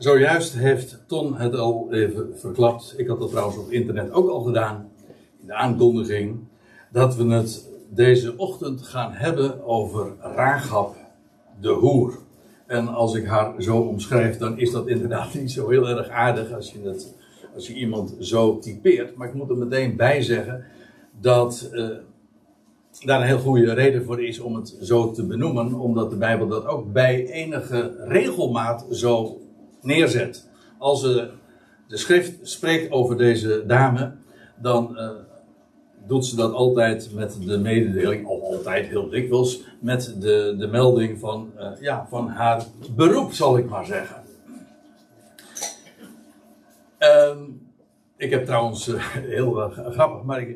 Zojuist heeft Ton het al even verklapt. Ik had dat trouwens op internet ook al gedaan. In de aankondiging. Dat we het deze ochtend gaan hebben over Raagap de hoer. En als ik haar zo omschrijf, dan is dat inderdaad niet zo heel erg aardig als je, het, als je iemand zo typeert. Maar ik moet er meteen bij zeggen dat uh, daar een heel goede reden voor is om het zo te benoemen. Omdat de Bijbel dat ook bij enige regelmaat zo neerzet. Als uh, de schrift spreekt over deze dame, dan uh, doet ze dat altijd met de mededeling, of altijd heel dikwijls, met de, de melding van, uh, ja, van haar beroep, zal ik maar zeggen. Um, ik heb trouwens, heel grappig, maar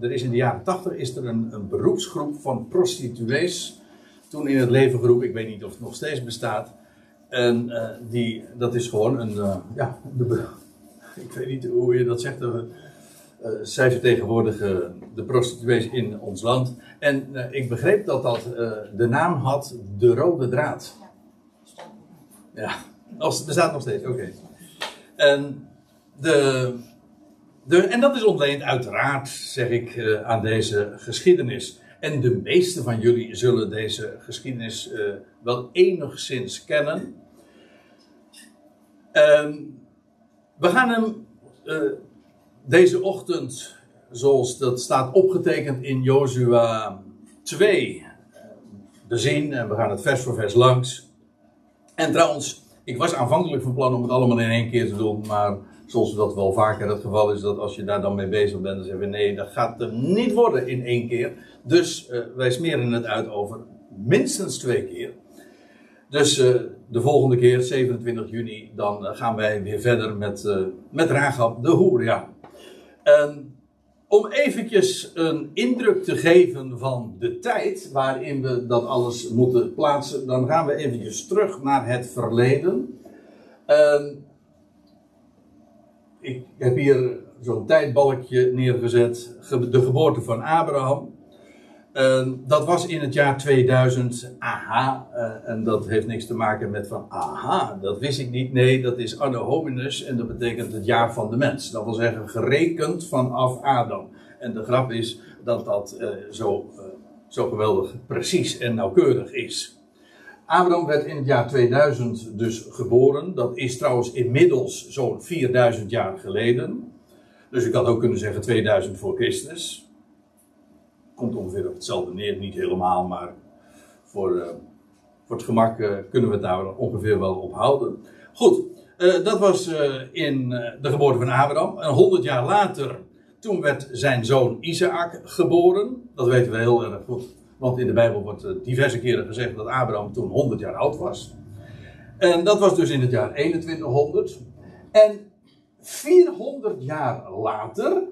er is in de jaren tachtig is er een, een beroepsgroep van prostituees toen in het leven geroepen. Ik weet niet of het nog steeds bestaat. En die, dat is gewoon een, ja, de, ik weet niet hoe je dat zegt, uh, zij vertegenwoordigen de prostituees in ons land. En ik begreep dat dat de naam had De Rode Draad. Ja, als, bestaat nog steeds, oké. En, de, de, en dat is ontleend uiteraard, zeg ik, aan deze geschiedenis. En de meeste van jullie zullen deze geschiedenis wel enigszins kennen. We gaan hem deze ochtend, zoals dat staat opgetekend in Jozua 2, bezien. En we gaan het vers voor vers langs. En trouwens, ik was aanvankelijk van plan om het allemaal in één keer te doen. Maar zoals dat wel vaker het geval is, dat als je daar dan mee bezig bent, dan zeggen we nee, dat gaat er niet worden in één keer. Dus uh, wij smeren het uit over minstens twee keer. Dus uh, de volgende keer, 27 juni, dan uh, gaan wij weer verder met, met Rahab de Hoer. Ja, en om eventjes een indruk te geven van de tijd waarin we dat alles moeten plaatsen, dan gaan we eventjes terug naar het verleden. En ik heb hier zo'n tijdbalkje neergezet, de geboorte van Abraham. Uh, dat was in het jaar 2000. Aha. Uh, en dat heeft niks te maken met van aha, dat wist ik niet. Nee, dat is anno hominus en dat betekent het jaar van de mens. Dat wil zeggen gerekend vanaf Adam. En de grap is dat dat uh, zo, zo geweldig precies en nauwkeurig is. Abraham werd in het jaar 2000 dus geboren. Dat is trouwens inmiddels zo'n 4000 jaar geleden. Dus ik had ook kunnen zeggen 2000 voor Christus komt ongeveer op hetzelfde neer. Niet helemaal, maar voor, uh, voor het gemak uh, kunnen we het daar ongeveer wel op houden. Goed, uh, dat was in de geboorte van Abraham. En honderd jaar later, toen werd zijn zoon Isaac geboren. Dat weten we heel erg goed. Want in de Bijbel wordt diverse keren gezegd dat Abraham toen 100 jaar oud was. En dat was dus in het jaar 2100. En 400 jaar later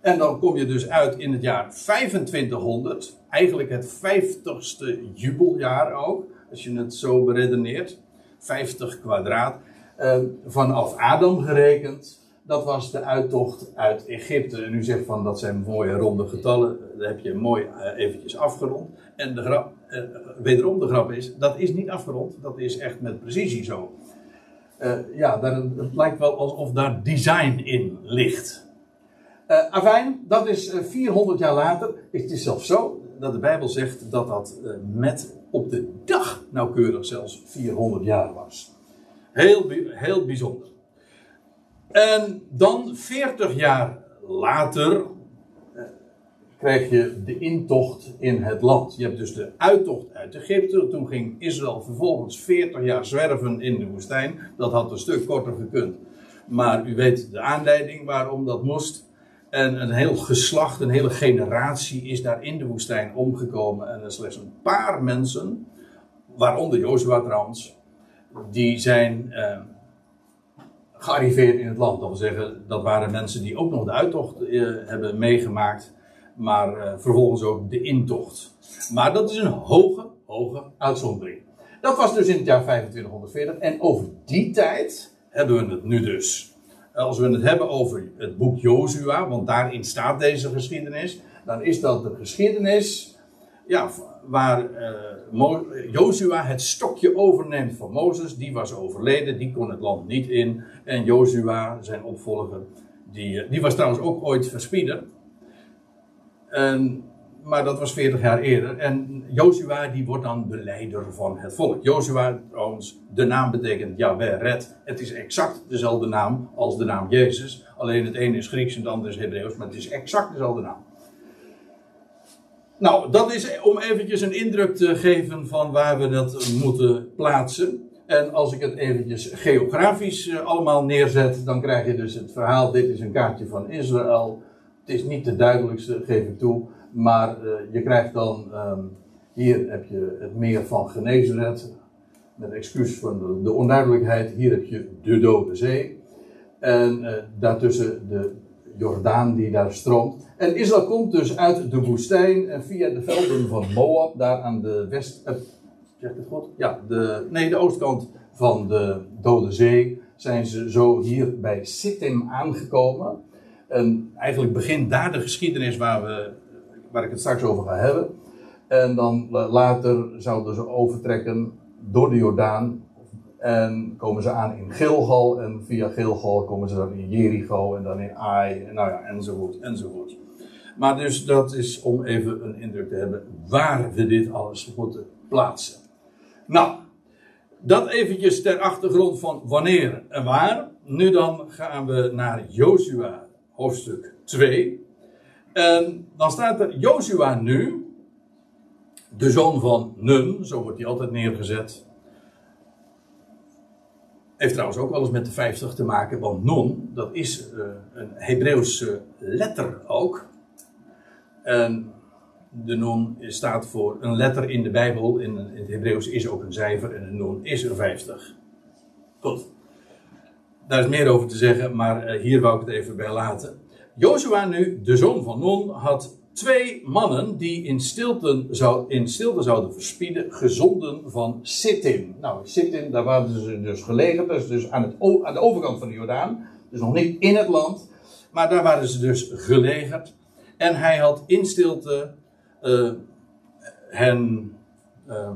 en dan kom je dus uit in het jaar 2500. Eigenlijk het 50ste jubeljaar ook. Als je het zo beredeneert. 50 kwadraat. Uh, vanaf Adam gerekend. Dat was de uittocht uit Egypte. En u zegt van dat zijn mooie ronde getallen. Dat heb je mooi uh, eventjes afgerond. En de grap, uh, wederom de grap is, dat is niet afgerond. Dat is echt met precisie zo. ja, daar, het lijkt wel alsof daar design in ligt. Uh, afijn, dat is 400 eh, jaar later. Het is zelfs zo dat de Bijbel zegt dat dat uh, met op de dag nauwkeurig zelfs 400 jaar was. Heel, heel bijzonder. En dan 40 jaar later uh, krijg je de intocht in het land. Je hebt dus de uittocht uit Egypte. Toen ging Israël vervolgens 40 jaar zwerven in de woestijn. Dat had een stuk korter gekund. Maar u weet de aanleiding waarom dat moest. En een heel geslacht, een hele generatie is daar in de woestijn omgekomen. En er slechts een paar mensen, waaronder Jozua trouwens, die zijn eh, gearriveerd in het land. Dat wil zeggen, dat waren mensen die ook nog de uittocht eh, hebben meegemaakt, maar eh, vervolgens ook de intocht. Maar dat is een hoge, hoge uitzondering. Dat was dus in het jaar 2540 en over die tijd hebben we het nu dus als we het hebben over het boek Jozua, want daarin staat deze geschiedenis, dan is dat de geschiedenis ja, waar uh, Jozua het stokje overneemt van Mozes. Die was overleden, die kon het land niet in. En Jozua, zijn opvolger, die, die was trouwens ook ooit verspieder. En maar dat was 40 jaar eerder. En Joshua die wordt dan de leider van het volk. Joshua, trouwens, de naam betekent Yahweh red. Het is exact dezelfde naam als de naam Jezus. Alleen het ene is Grieks en het andere is Hebreeuws, maar het is exact dezelfde naam. Nou, dat is om eventjes een indruk te geven van waar we dat moeten plaatsen. En als ik het eventjes geografisch eh, allemaal neerzet, dan krijg je dus het verhaal: dit is een kaartje van Israël. Het is niet de duidelijkste, geef ik toe. Maar uh, je krijgt dan, um, hier heb je het meer van Genezaret, met excuus voor de, de, onduidelijkheid. Hier heb je de Dode Zee. En uh, daartussen de Jordaan die daar stroomt. En Israël komt dus uit de woestijn en via de velden van Moab, daar aan de west... Zeg het goed? Ja, de, nee, de oostkant van de Dode Zee zijn ze zo hier bij Sittim aangekomen. En eigenlijk begint daar de geschiedenis waar we waar ik het straks over ga hebben. En dan later zouden ze overtrekken door de Jordaan. En komen ze aan in Gilgal. En via Gilgal komen ze dan in Jericho. En dan in Ai. En nou ja, enzovoort, enzovoort. Maar dus dat is om even een indruk te hebben waar we dit alles moeten plaatsen. Nou, dat eventjes ter achtergrond van wanneer en waar. Nu dan gaan we naar Joshua hoofdstuk 2. Dan staat er Joshua nu, de zoon van Nun, zo wordt hij altijd neergezet. Heeft trouwens ook wel eens met de 50 te maken, want Nun, dat is uh, een Hebreeuwse letter ook. En de Nun staat voor een letter in de Bijbel, in, in het Hebreeuws is ook een cijfer en een Nun is er 50. Goed. Daar is meer over te zeggen, maar uh, hier wou ik het even bij laten. Joshua nu, de zoon van Nun, had twee mannen die in stilte, zou, in zouden verspieden, gezonden van Sittim. Nou, Sittim, daar waren ze dus gelegen, dus, dus aan, het, aan de overkant van de Jordaan. Dus nog niet in het land, maar daar waren ze dus gelegerd. En hij had in stilte uh, hen uh,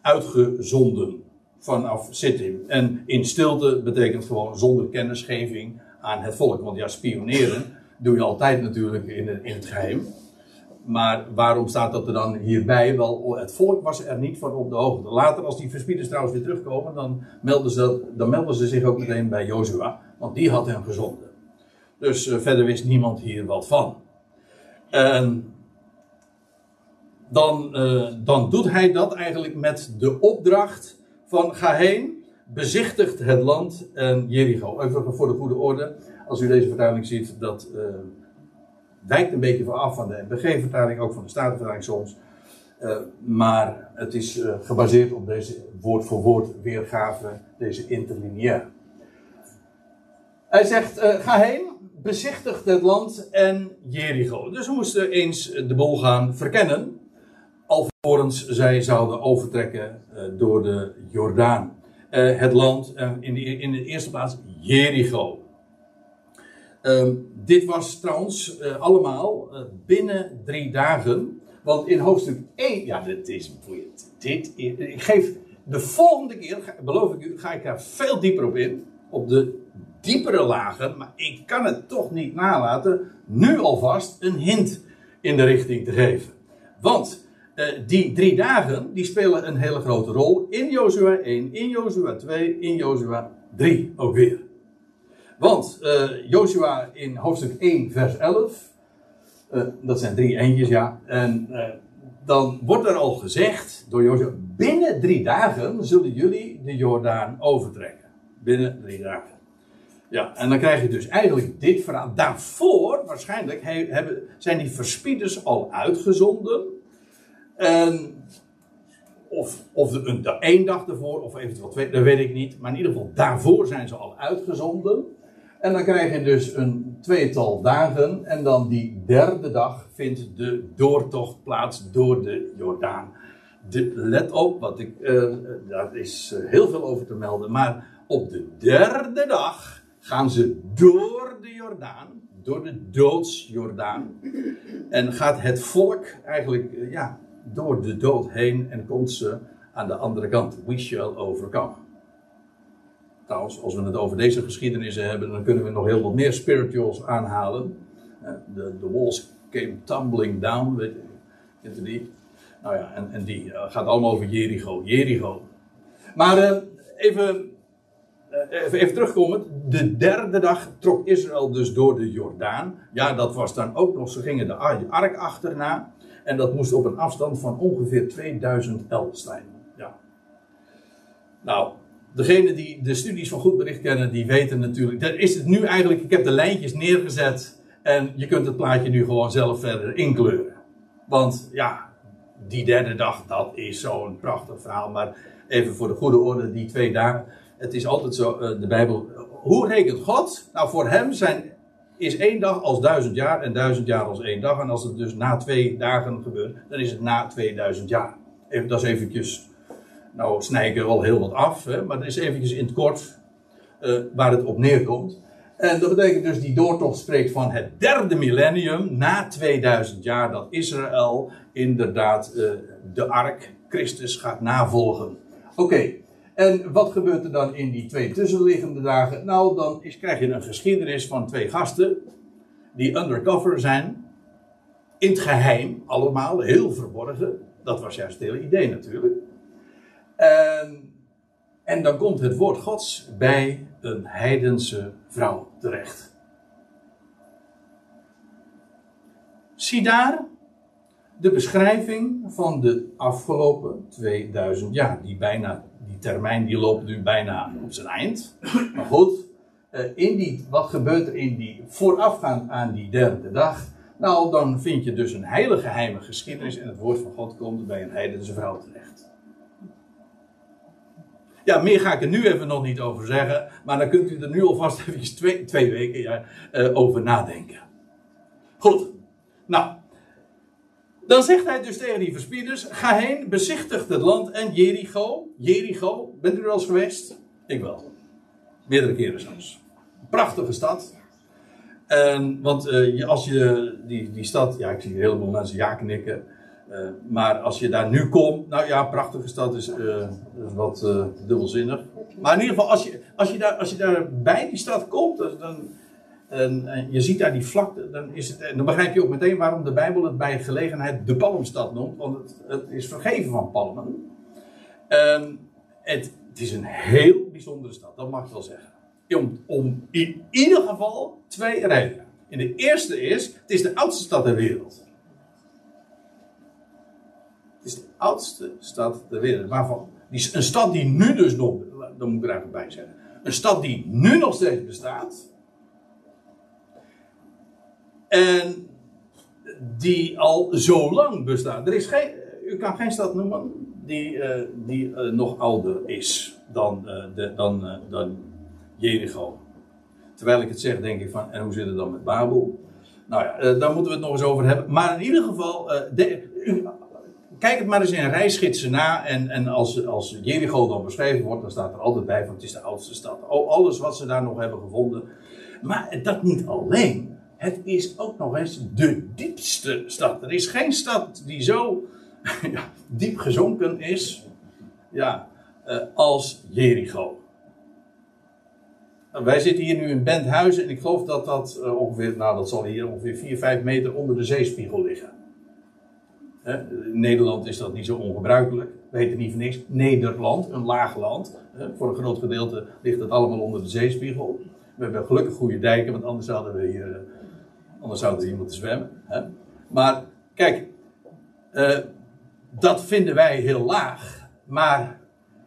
uitgezonden vanaf Sittim. En in stilte betekent gewoon zonder kennisgeving aan het volk. Want ja, spioneren doe je altijd natuurlijk in, in het geheim. Maar waarom staat dat er dan hierbij? Wel, het volk was er niet van op de hoogte. Later, als die verspieders trouwens weer terugkomen, dan melden ze, dan melden ze zich ook meteen bij Jozua. Want die had hem gezonden. Dus uh, verder wist niemand hier wat van. En dan, uh, dan doet hij dat eigenlijk met de opdracht van ga heen, bezichtigt het land en Jericho. Even voor de goede orde als u deze vertaling ziet, dat uh, wijkt een beetje af van de NBG-vertaling, ook van de Statenvertaling soms. Uh, maar het is uh, gebaseerd op deze woord voor woord weergave, deze interlineair. Hij zegt: Ga heen, bezichtig het land en Jericho. Dus we moesten eens de bol gaan verkennen. Alvorens zij zouden overtrekken door de Jordaan. het land, in, de, in de eerste plaats Jericho. Um, dit was trouwens uh, allemaal uh, binnen drie dagen. Want in hoofdstuk 1, ja, dit is boeiend. Dit, ik geef de volgende keer, beloof ik u, ga ik daar veel dieper op in. Op de diepere lagen. Maar ik kan het toch niet nalaten nu alvast een hint in de richting te geven. Want uh, die drie dagen, die spelen een hele grote rol in Jozua 1, in Jozua 2, in Jozua 3 ook weer. Want uh, Joshua in hoofdstuk 1, vers 11. Uh, eh, dat zijn drie eentjes, ja. En uh, dan wordt er al gezegd door Joshua: binnen drie dagen zullen jullie de Jordaan overtrekken. Binnen drie dagen. Ja, en dan krijg je dus eigenlijk dit verhaal. Daarvoor, waarschijnlijk, he, hebben, zijn die verspieders al uitgezonden. En, of of de, een, één dag ervoor, of eventueel twee, dat weet ik niet. Maar in ieder geval, daarvoor zijn ze al uitgezonden. En dan krijg je dus een tweetal dagen. En dan die derde dag vindt de doortocht plaats door de Jordaan. De, let op, wat ik, uh, daar is eh, heel veel over te melden. Maar op de derde dag gaan ze door de Jordaan. Door de doodsjordaan. En gaat het volk eigenlijk, uh, ja, door de dood heen en komt ze aan de andere kant. We shall overcome. Trouwens, als we het over deze geschiedenissen hebben, dan kunnen we nog heel wat meer spirituals aanhalen. De, de walls came tumbling down, weet je, kent u die? Nou ja, en, en die uh, gaat allemaal over Jericho. Jericho. Maar uh, even, uh, even, even terugkomen. De derde dag trok Israël dus door de Jordaan. Ja, dat was dan ook nog, ze gingen de ark achterna. En dat moest op een afstand van ongeveer 2000 el zijn. Ja. Nou, degene die de studies van goed bericht kennen, die weten natuurlijk. Dat is het nu eigenlijk, ik heb de lijntjes neergezet. En je kunt het plaatje nu gewoon zelf verder inkleuren. Want ja, die derde dag, dat is zo'n prachtig verhaal. Maar even voor de goede orde, die twee dagen. Het is altijd zo, uh, de Bijbel. Hoe rekent God? Nou, voor hem zijn, is één dag als duizend jaar en duizend jaar als één dag. En als het dus na twee dagen gebeurt, dan is het na 2000 jaar. Even, dat is eventjes, nou snij ik er wel heel wat af, hè, maar dat is eventjes in het kort uh, waar het op neerkomt. En dat betekent dus die doortocht spreekt van het derde millennium, na 2000 jaar, dat Israël inderdaad uh, de ark Christus gaat navolgen. Oké, en wat gebeurt er dan in die twee tussenliggende dagen? Nou, dan is, krijg je een geschiedenis van twee gasten die undercover zijn, in het geheim allemaal, heel verborgen. Dat was juist het hele idee natuurlijk. En, en dan komt het woord Gods bij een heidense vrouw terecht. Zie daar de beschrijving van de afgelopen 2000 jaar. Die, bijna, die termijn die loopt nu bijna op zijn eind. Maar goed, eh, in die, wat gebeurt er in die, voorafgaand aan die derde dag? Nou, dan vind je dus een hele geheime geschiedenis en het woord van God komt bij een heidense vrouw terecht. Ja, meer ga ik er nu even nog niet over zeggen. Maar dan kunt u er nu alvast even twee, twee weken ja, uh, over nadenken. Goed. Nou. Dan zegt hij dus tegen die verspieders: Ga heen, bezichtig het land en Jericho. Jericho, bent u er al eens geweest? Ik wel. Meerdere keren zelfs. Prachtige stad. En, want uh, als je die, die stad, ja, ik zie een heleboel mensen ja knikken. Uh, maar als je daar nu komt, nou ja, prachtige stad is, uh, wat uh, dubbelzinnig. Maar in ieder geval, als je, als je, daar, als je daar bij die stad komt, dan, en, je ziet daar die vlakte, dan, is het, dan begrijp je ook meteen waarom de Bijbel het bij gelegenheid de Palmstad noemt. Want het, het is vergeven van palmen. En het, het, is een heel bijzondere stad, dat mag ik wel zeggen. Om, om in ieder geval twee redenen. En de eerste is, het is de oudste stad ter wereld is de oudste stad ter wereld. Waarvan, die, een stad die nu dus nog, daar moet ik er eigenlijk bij zeggen. Een stad die nu nog steeds bestaat. En die al zo lang bestaat. Er is geen, u kan geen stad noemen die, uh, die uh, nog ouder is dan, uh, de, dan, dan Jericho. Terwijl ik het zeg, denk ik van, en hoe zit het dan met Babel? Nou ja, daar moeten we het nog eens over hebben. Maar in ieder geval, de, kijk het maar eens in reisgidsen na. En, en als, als Jericho dan beschreven wordt, dan staat er altijd bij van het is de oudste stad. Alles wat ze daar nog hebben gevonden. Maar dat niet alleen. Het is ook nog eens de diepste stad. Er is geen stad die zo ja, diep gezonken is ja, uh, als Jericho. Wij zitten hier nu in Benthuizen en ik geloof dat dat uh, ongeveer, nou dat zal hier ongeveer 4, 5 meter onder de zeespiegel liggen. In Nederland is dat niet zo ongebruikelijk. We heten niet voor niks Nederland, een laag land. Voor een groot gedeelte ligt het allemaal onder de zeespiegel. We hebben gelukkig goede dijken, want anders zouden we hier, eh, anders zouden we hier moeten zwemmen. Maar kijk, uh, dat vinden wij heel laag. Maar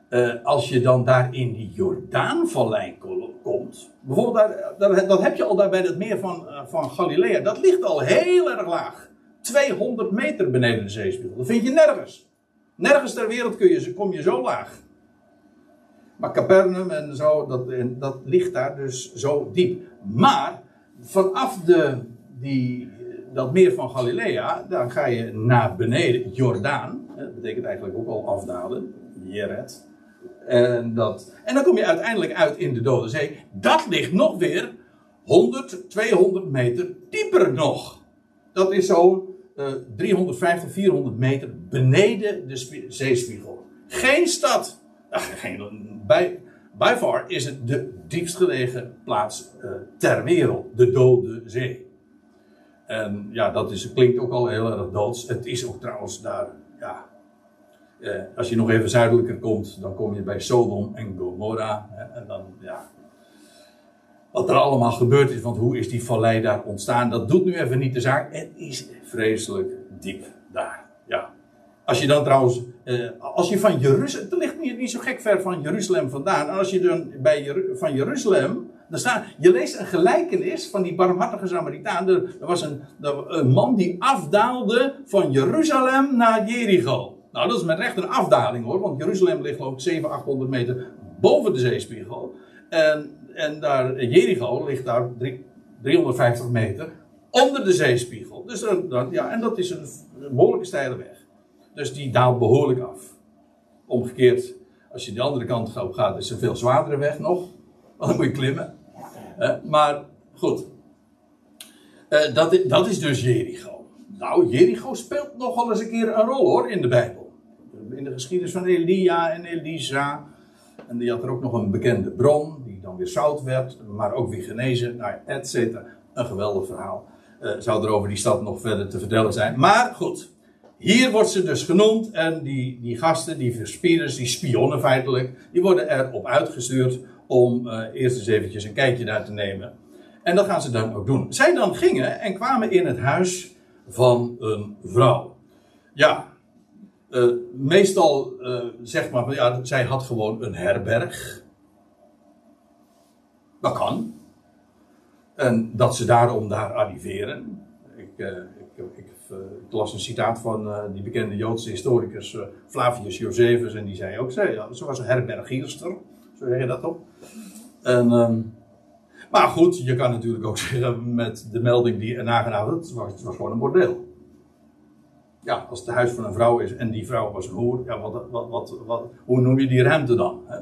uh, als je dan daar in die Jordaanvallei komt, bijvoorbeeld daar, dat heb je al daar bij het meer van, van Galilea, dat ligt al heel erg laag. 200 meter beneden de zeespiegel. Dat vind je nergens. Nergens ter wereld kun je, kom je zo laag. Maar Capernaum en zo, dat, dat ligt daar dus zo diep. Maar vanaf de, die, dat meer van Galilea, dan ga je naar beneden, Jordaan. Dat betekent eigenlijk ook al afdalen, Jeret. En, dat, en dan kom je uiteindelijk uit in de Dode Zee. Dat ligt nog weer 100, 200 meter dieper nog. Dat is zo uh, 350, 400 meter beneden de zeespiegel. Geen stad. geen, bij, by far is het de diepst gelegen plaats uh, ter wereld. De Dode Zee. En ja, dat is, klinkt ook al heel erg doods. Het is ook trouwens daar, ja. Eh, als je nog even zuidelijker komt, dan kom je bij Sodom en Gomorra. Hè, en dan, ja. Wat er allemaal gebeurd is, want hoe is die vallei daar ontstaan, dat doet nu even niet de zaak. Het is vreselijk diep daar, ja. Als je dan trouwens, eh, als je van Jeruzalem, het ligt niet, niet zo gek ver van Jeruzalem vandaan. En als je dan bij van Jeruzalem dan staat, je leest een gelijkenis van die barmhartige Samaritaan. Er, was een, een, man die afdaalde van Jeruzalem naar Jericho. Nou, dat is met recht een afdaling hoor, want Jeruzalem ligt ook 700, 800 meter boven de zeespiegel. En, en daar, Jericho ligt daar 350 meter onder de zeespiegel. Dus ja, en dat is een, behoorlijke steile weg. Dus die daalt behoorlijk af. Omgekeerd, als je de andere kant op gaat, is het een veel zwaardere weg nog. Want dan moet je klimmen. Maar goed. Uh, dat, dat is dus Jericho. Nou, Jericho speelt nogal eens een keer een rol hoor in de Bijbel. In de geschiedenis van Elia en Elisa. En die had er ook nog een bekende bron, dan weer zout werd, maar ook weer genezen, nou, et cetera. Een geweldig verhaal. Uh, zou er over die stad nog verder te vertellen zijn. Maar goed, hier wordt ze dus genoemd en die, die gasten, die verspieders, die spionnen feitelijk, die worden erop uitgestuurd om uh, eerst eens eventjes een kijkje daar te nemen. En dat gaan ze dan ook doen. Zij dan gingen en kwamen in het huis van een vrouw. Ja, uh, meestal uh, zegt men, ja, zij had gewoon een herberg. Dat kan. En dat ze daarom daar arriveren. Ik, ik, ik, ik, las een citaat van die bekende Joodse historicus Flavius Josephus. En die zei ook, ze, ze was een herbergierster. Zo zeg je dat toch? En, um, maar goed, je kan natuurlijk ook zeggen met de melding die erna gedaan het was, het was gewoon een bordeel. Ja, als het huis van een vrouw is en die vrouw was een hoer, ja, wat, wat, wat, hoe noem je die ruimte dan? Hè?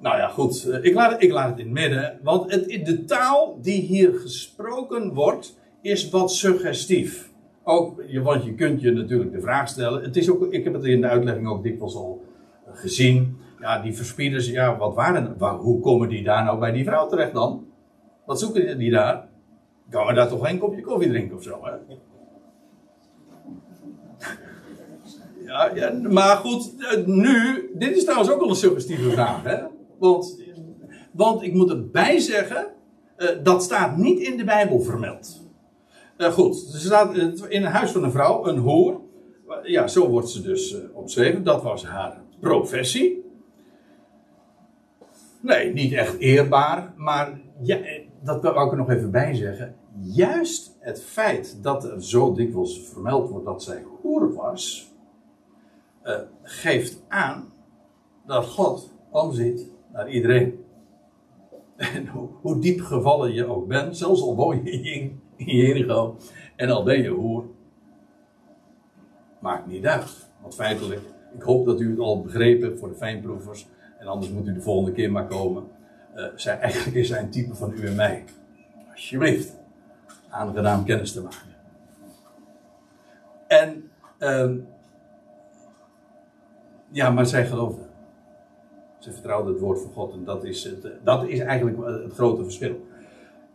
Nou ja, goed, eh, ik laat, ik laat het in het midden, want het, de taal die hier gesproken wordt, is wat suggestief. Ook, want je kunt je natuurlijk de vraag stellen, het is ook, ik heb het in de uitlegging ook dikwijls al gezien, ja, die verspieders, ja, wat waren, waar, hoe komen die daar nou bij die vrouw terecht dan? Wat zoeken die daar? Kan we daar toch geen kopje koffie drinken of zo, hè? Ja, ja, maar goed, eh, nu, dit is trouwens ook al een suggestieve vraag, hè? Want, want ik moet erbij zeggen, uh, dat staat niet in de Bijbel vermeld. Uh, goed, er staat in het huis van een vrouw, een hoer. Ja, zo wordt ze dus omschreven. Dat was haar professie. Nee, niet echt eerbaar, maar ja, dat wil ik er nog even bij zeggen. Juist het feit dat er zo dikwijls vermeld wordt dat zij hoer was, geeft aan dat God omziet naar iedereen. En hoe, diep gevallen je ook bent, zelfs al woon je in, in Jericho en al ben je hoer, maakt niet uit. Want feitelijk, ik hoop dat u het al begrepen voor de fijnproevers en anders moet u de volgende keer maar komen. Uh, zij, eigenlijk is hij een type van u en mij. Alsjeblieft. Aangenaam kennis te maken. En, uh, ja, maar zij geloofde. Ze het woord van God en dat is, het, dat is eigenlijk het grote verschil.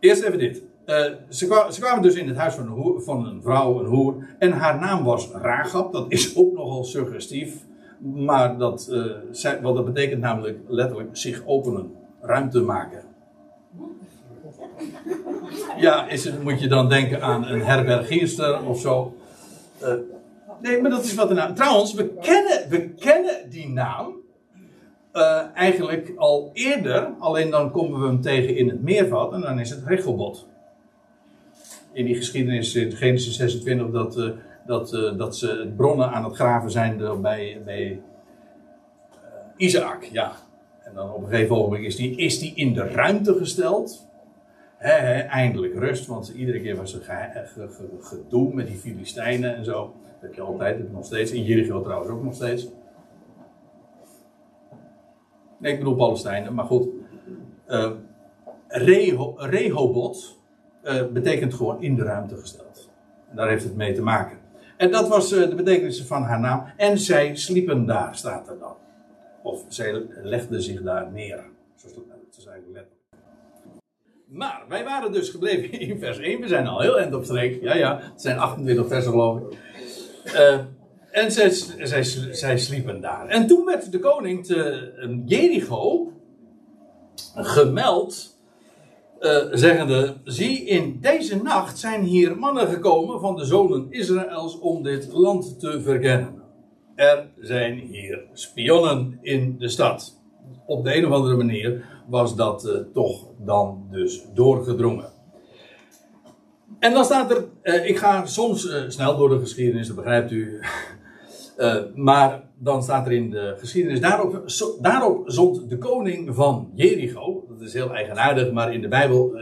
Eerst even dit. Uh, ze, kwamen, dus in het huis van een, van een vrouw, een hoer. En haar naam was Ragab. Dat is ook nogal suggestief. Maar dat, wat dat betekent namelijk letterlijk zich openen, ruimte maken. Ja, is het, moet je dan denken aan een herbergierster of zo? Nee, maar dat is wat de naam. Trouwens, we kennen, we kennen die naam uh, eigenlijk al eerder. Alleen dan komen we hem tegen in het meervat en dan is het Rechelbot. In die geschiedenis in Genesis 26 dat dat, uh, dat ze bronnen aan het graven zijn bij, bij Isaac. Ja. En dan op een gegeven moment is die, is die in de ruimte gesteld. Eindelijk rust, want iedere keer was er ge, ge, ge, gedoe met die Filistijnen en zo. Dat heb je altijd, nog steeds. In Jericho trouwens ook nog steeds. Nee, ik bedoel Palestijnen, maar goed. Reho, Rehobot betekent gewoon in de ruimte gesteld. En daar heeft het mee te maken. En dat was eh, de betekenis van haar naam. En zij sliepen daar, staat er dan. Of zij legden zich daar neer. Zo is eigenlijk. Maar wij waren dus gebleven in vers 1. We zijn al heel eind op streek. Ja, ja, het zijn 28 versen geloof ik. En zij, sliepen daar. En toen werd de koning te Jericho gemeld, uh, zeggende: Zie, in deze nacht zijn hier mannen gekomen van de zonen Israëls om dit land te verkennen. Er zijn hier spionnen in de stad. Op de een of andere manier was dat uh, toch dan dus doorgedrongen. En dan staat er, uh, ik ga soms snel door de geschiedenis, dat begrijpt u. maar dan staat er in de geschiedenis, daarop, daarop zond de koning van Jericho, dat is heel eigenaardig, maar in de Bijbel,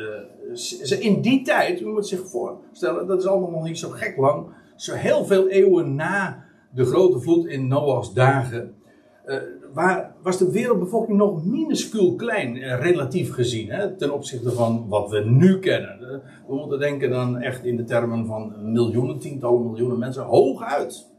in die tijd, u moet zich voorstellen, dat is allemaal nog niet zo gek lang, zo heel veel eeuwen na de grote vloed in Noach's dagen, waar, was de wereldbevolking nog minuscuul klein, eh, relatief gezien, hè, ten opzichte van wat we nu kennen. Eh, we moeten denken dan echt in de termen van miljoenen, tientallen miljoenen mensen, hooguit.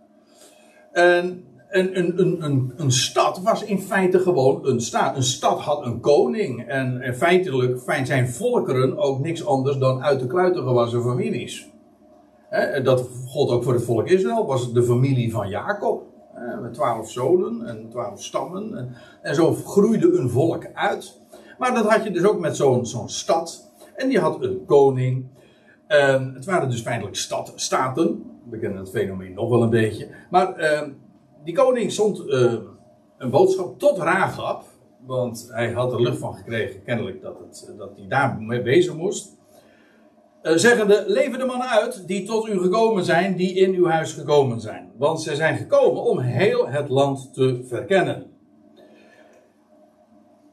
En een, een, een, een, stad was in feite gewoon een staat. Een stad had een koning. En, feitelijk zijn volkeren ook niks anders dan uit de kluiten gewassen families. dat gold ook voor het volk Israël, was de familie van Jacob. Met twaalf zonen en twaalf stammen. En, zo groeide een volk uit. Maar dat had je dus ook met zo'n stad. En die had een koning. Het waren dus feitelijk stad, staten. We kennen het fenomeen nog wel een beetje. Maar uh, die koning zond uh, een boodschap tot Rahab. Want hij had er lucht van gekregen, kennelijk, dat, het, dat hij daar mee bezig moest. Uh, zeggende, leven de mannen uit die tot u gekomen zijn, die in uw huis gekomen zijn. Want ze zijn gekomen om heel het land te verkennen.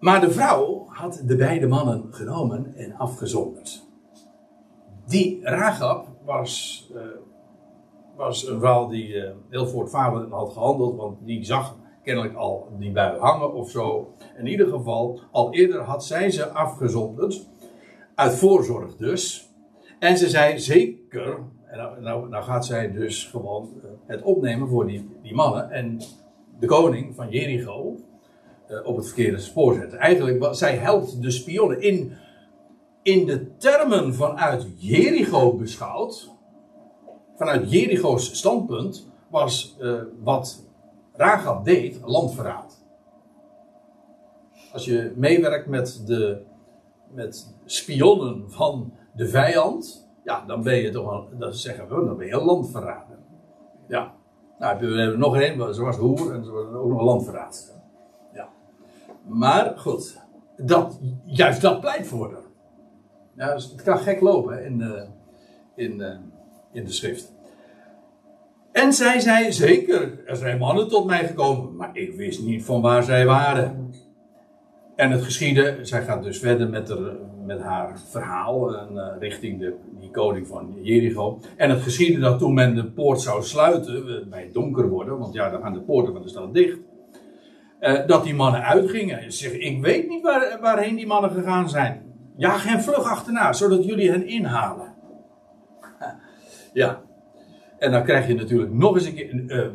Maar de vrouw had de beide mannen genomen en afgezonderd. Die Ragab was, uh, was een vrouw die uh, heel voortvarend had gehandeld, want die zag kennelijk al die bui hangen of zo. In ieder geval, al eerder had zij ze afgezonderd, uit voorzorg dus. En ze zei zeker, nou, nou, nou, gaat zij dus gewoon uh, het opnemen voor die, die mannen en de koning van Jericho uh, op het verkeerde spoor zetten. Eigenlijk, zij helpt de spionnen in, in de termen vanuit Jericho beschouwd, vanuit Jericho's standpunt, was uh, wat Rahab deed landverraad. Als je meewerkt met de met spionnen van de vijand, ja, dan ben je toch een, dat zeggen we, dan ben je landverrader. Ja. Nou, we hebben nog een, ze was hoer en ze was ook nog landverraad. Ja. Maar goed, dat, juist dat pleit voor. Ja, dus het kan gek lopen in de, in, eh, in de schrift. En zij zei, zeker, er zijn mannen tot mij gekomen, maar ik wist niet van waar zij waren. En het geschiedde, zij gaat dus verder met, met haar verhaal en, uh, richting de, die koning van Jericho. En het geschiedde dat toen men de poort zou sluiten, uh, bij het donker worden, want ja, dan gaan de poorten van de stad dicht. Uh, dat die mannen uitgingen. Ze zeggen, ik weet niet waar, waarheen die mannen gegaan zijn. Jaag hen vlug achterna, zodat jullie hen inhalen. Ja. En dan krijg je natuurlijk nog eens een keer,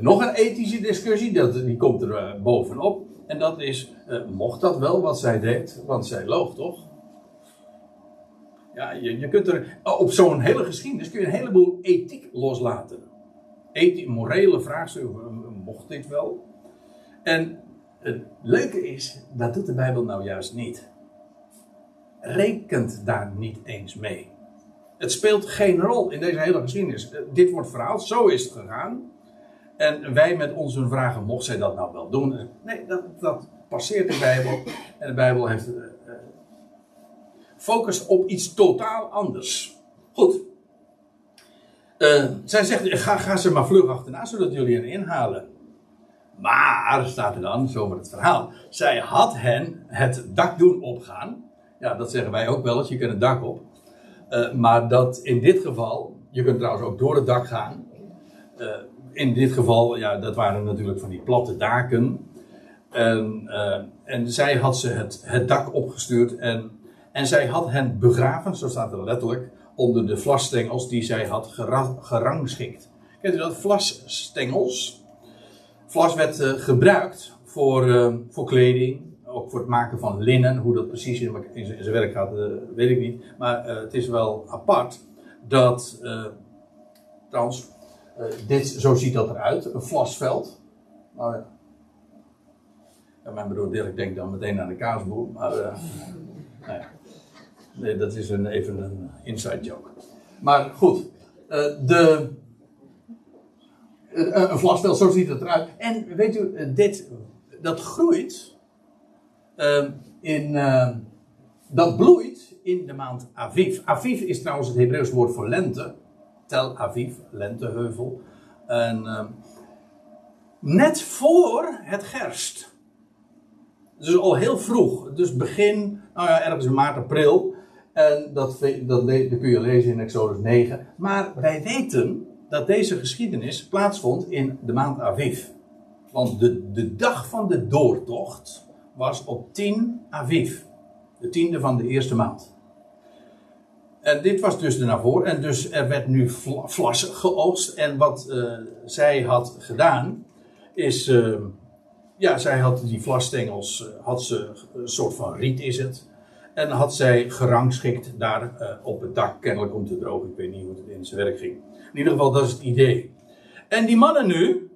nog een ethische discussie, dat, die komt er bovenop. En dat is, uh, mocht dat wel wat zij deed? Want zij loog toch? Ja, je, je kunt er, oh, op zo'n hele geschiedenis kun je een heleboel ethiek loslaten. Ethiek, morele vraagstukken, eh, mocht dit wel? En het leuke is, dat doet de Bijbel nou juist niet. Rekent daar niet eens mee. Het speelt geen rol in deze hele geschiedenis. Eh, dit wordt verhaald, zo is het gegaan. En wij met onze vragen, mocht zij dat nou wel doen? Nee, dat, dat passeert de Bijbel. En de Bijbel heeft uh, focus op iets totaal anders. Goed. Zij zegt, ga, ze maar vlug achterna, zodat jullie hen inhalen. Maar, staat er dan, zo wordt het verhaal. Zij had hen het dak doen opgaan. Ja, dat zeggen wij ook wel eens, je kunt het dak op. Uh, maar dat in dit geval, je kunt trouwens ook door het dak gaan. Uh, in dit geval, ja, dat waren natuurlijk van die platte daken. En, uh, en zij had ze het, het dak opgestuurd en, en zij had hen begraven, zo staat er letterlijk, onder de vlasstengels die zij had gera- gerangschikt. Kent u dat? Vlasstengels. Vlas werd eh, gebruikt voor, eh, voor kleding, ook voor het maken van linnen. Hoe dat precies in, zijn werk gaat, eh, weet ik niet. Maar eh, het is wel apart dat, eh, trouwens, dit, zo ziet dat eruit, een vlasveld. Nou ja. Mijn broer Dirk denkt dan meteen aan de kaasboer, maar nou. Nee, dat is een, even een inside joke. Maar goed, de, een, vlasveld, zo ziet het eruit. En weet u, dit, dat groeit eh, in, eh, dat bloeit in de maand Aviv. Aviv is trouwens het Hebreeuws woord voor lente. Tel Aviv, lenteheuvel. En, eh, net voor het gerst. Dus al heel vroeg. Dus begin, nou ja, ergens in maart, april. En dat, dat kun je lezen in Exodus 9. Maar wij weten dat deze geschiedenis plaatsvond in de maand Aviv. Want de, de dag van de doortocht was op 10 Aviv. De tiende van de eerste maand. En dit was dus de navoor. En dus er werd nu vla- vlas geoogst. En wat eh, zij had gedaan, is... eh, ja, zij had die vlasstengels, eh, had ze, een soort van riet is het. En had zij gerangschikt daar op het dak, kennelijk om te drogen. Ik weet niet hoe het in zijn werk ging. In ieder geval, dat is het idee. En die mannen nu,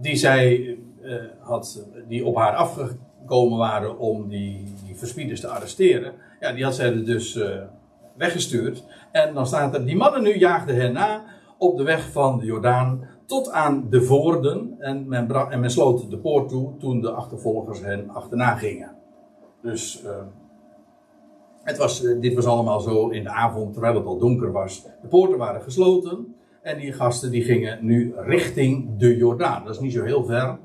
die zij eh, had, die op haar afgekomen waren om die, die verspieders te arresteren, ja, die had zij er dus eh, weggestuurd. En dan staat er, die mannen nu jaagden hen na op de weg van de Jordaan tot aan de voorden. En men, en men sloot de poort toe toen de achtervolgers hen achterna gingen. Dus eh, het was, dit was allemaal zo in de avond, terwijl het al donker was. De poorten waren gesloten. En die gasten die gingen nu richting de Jordaan. Dat is niet zo heel ver.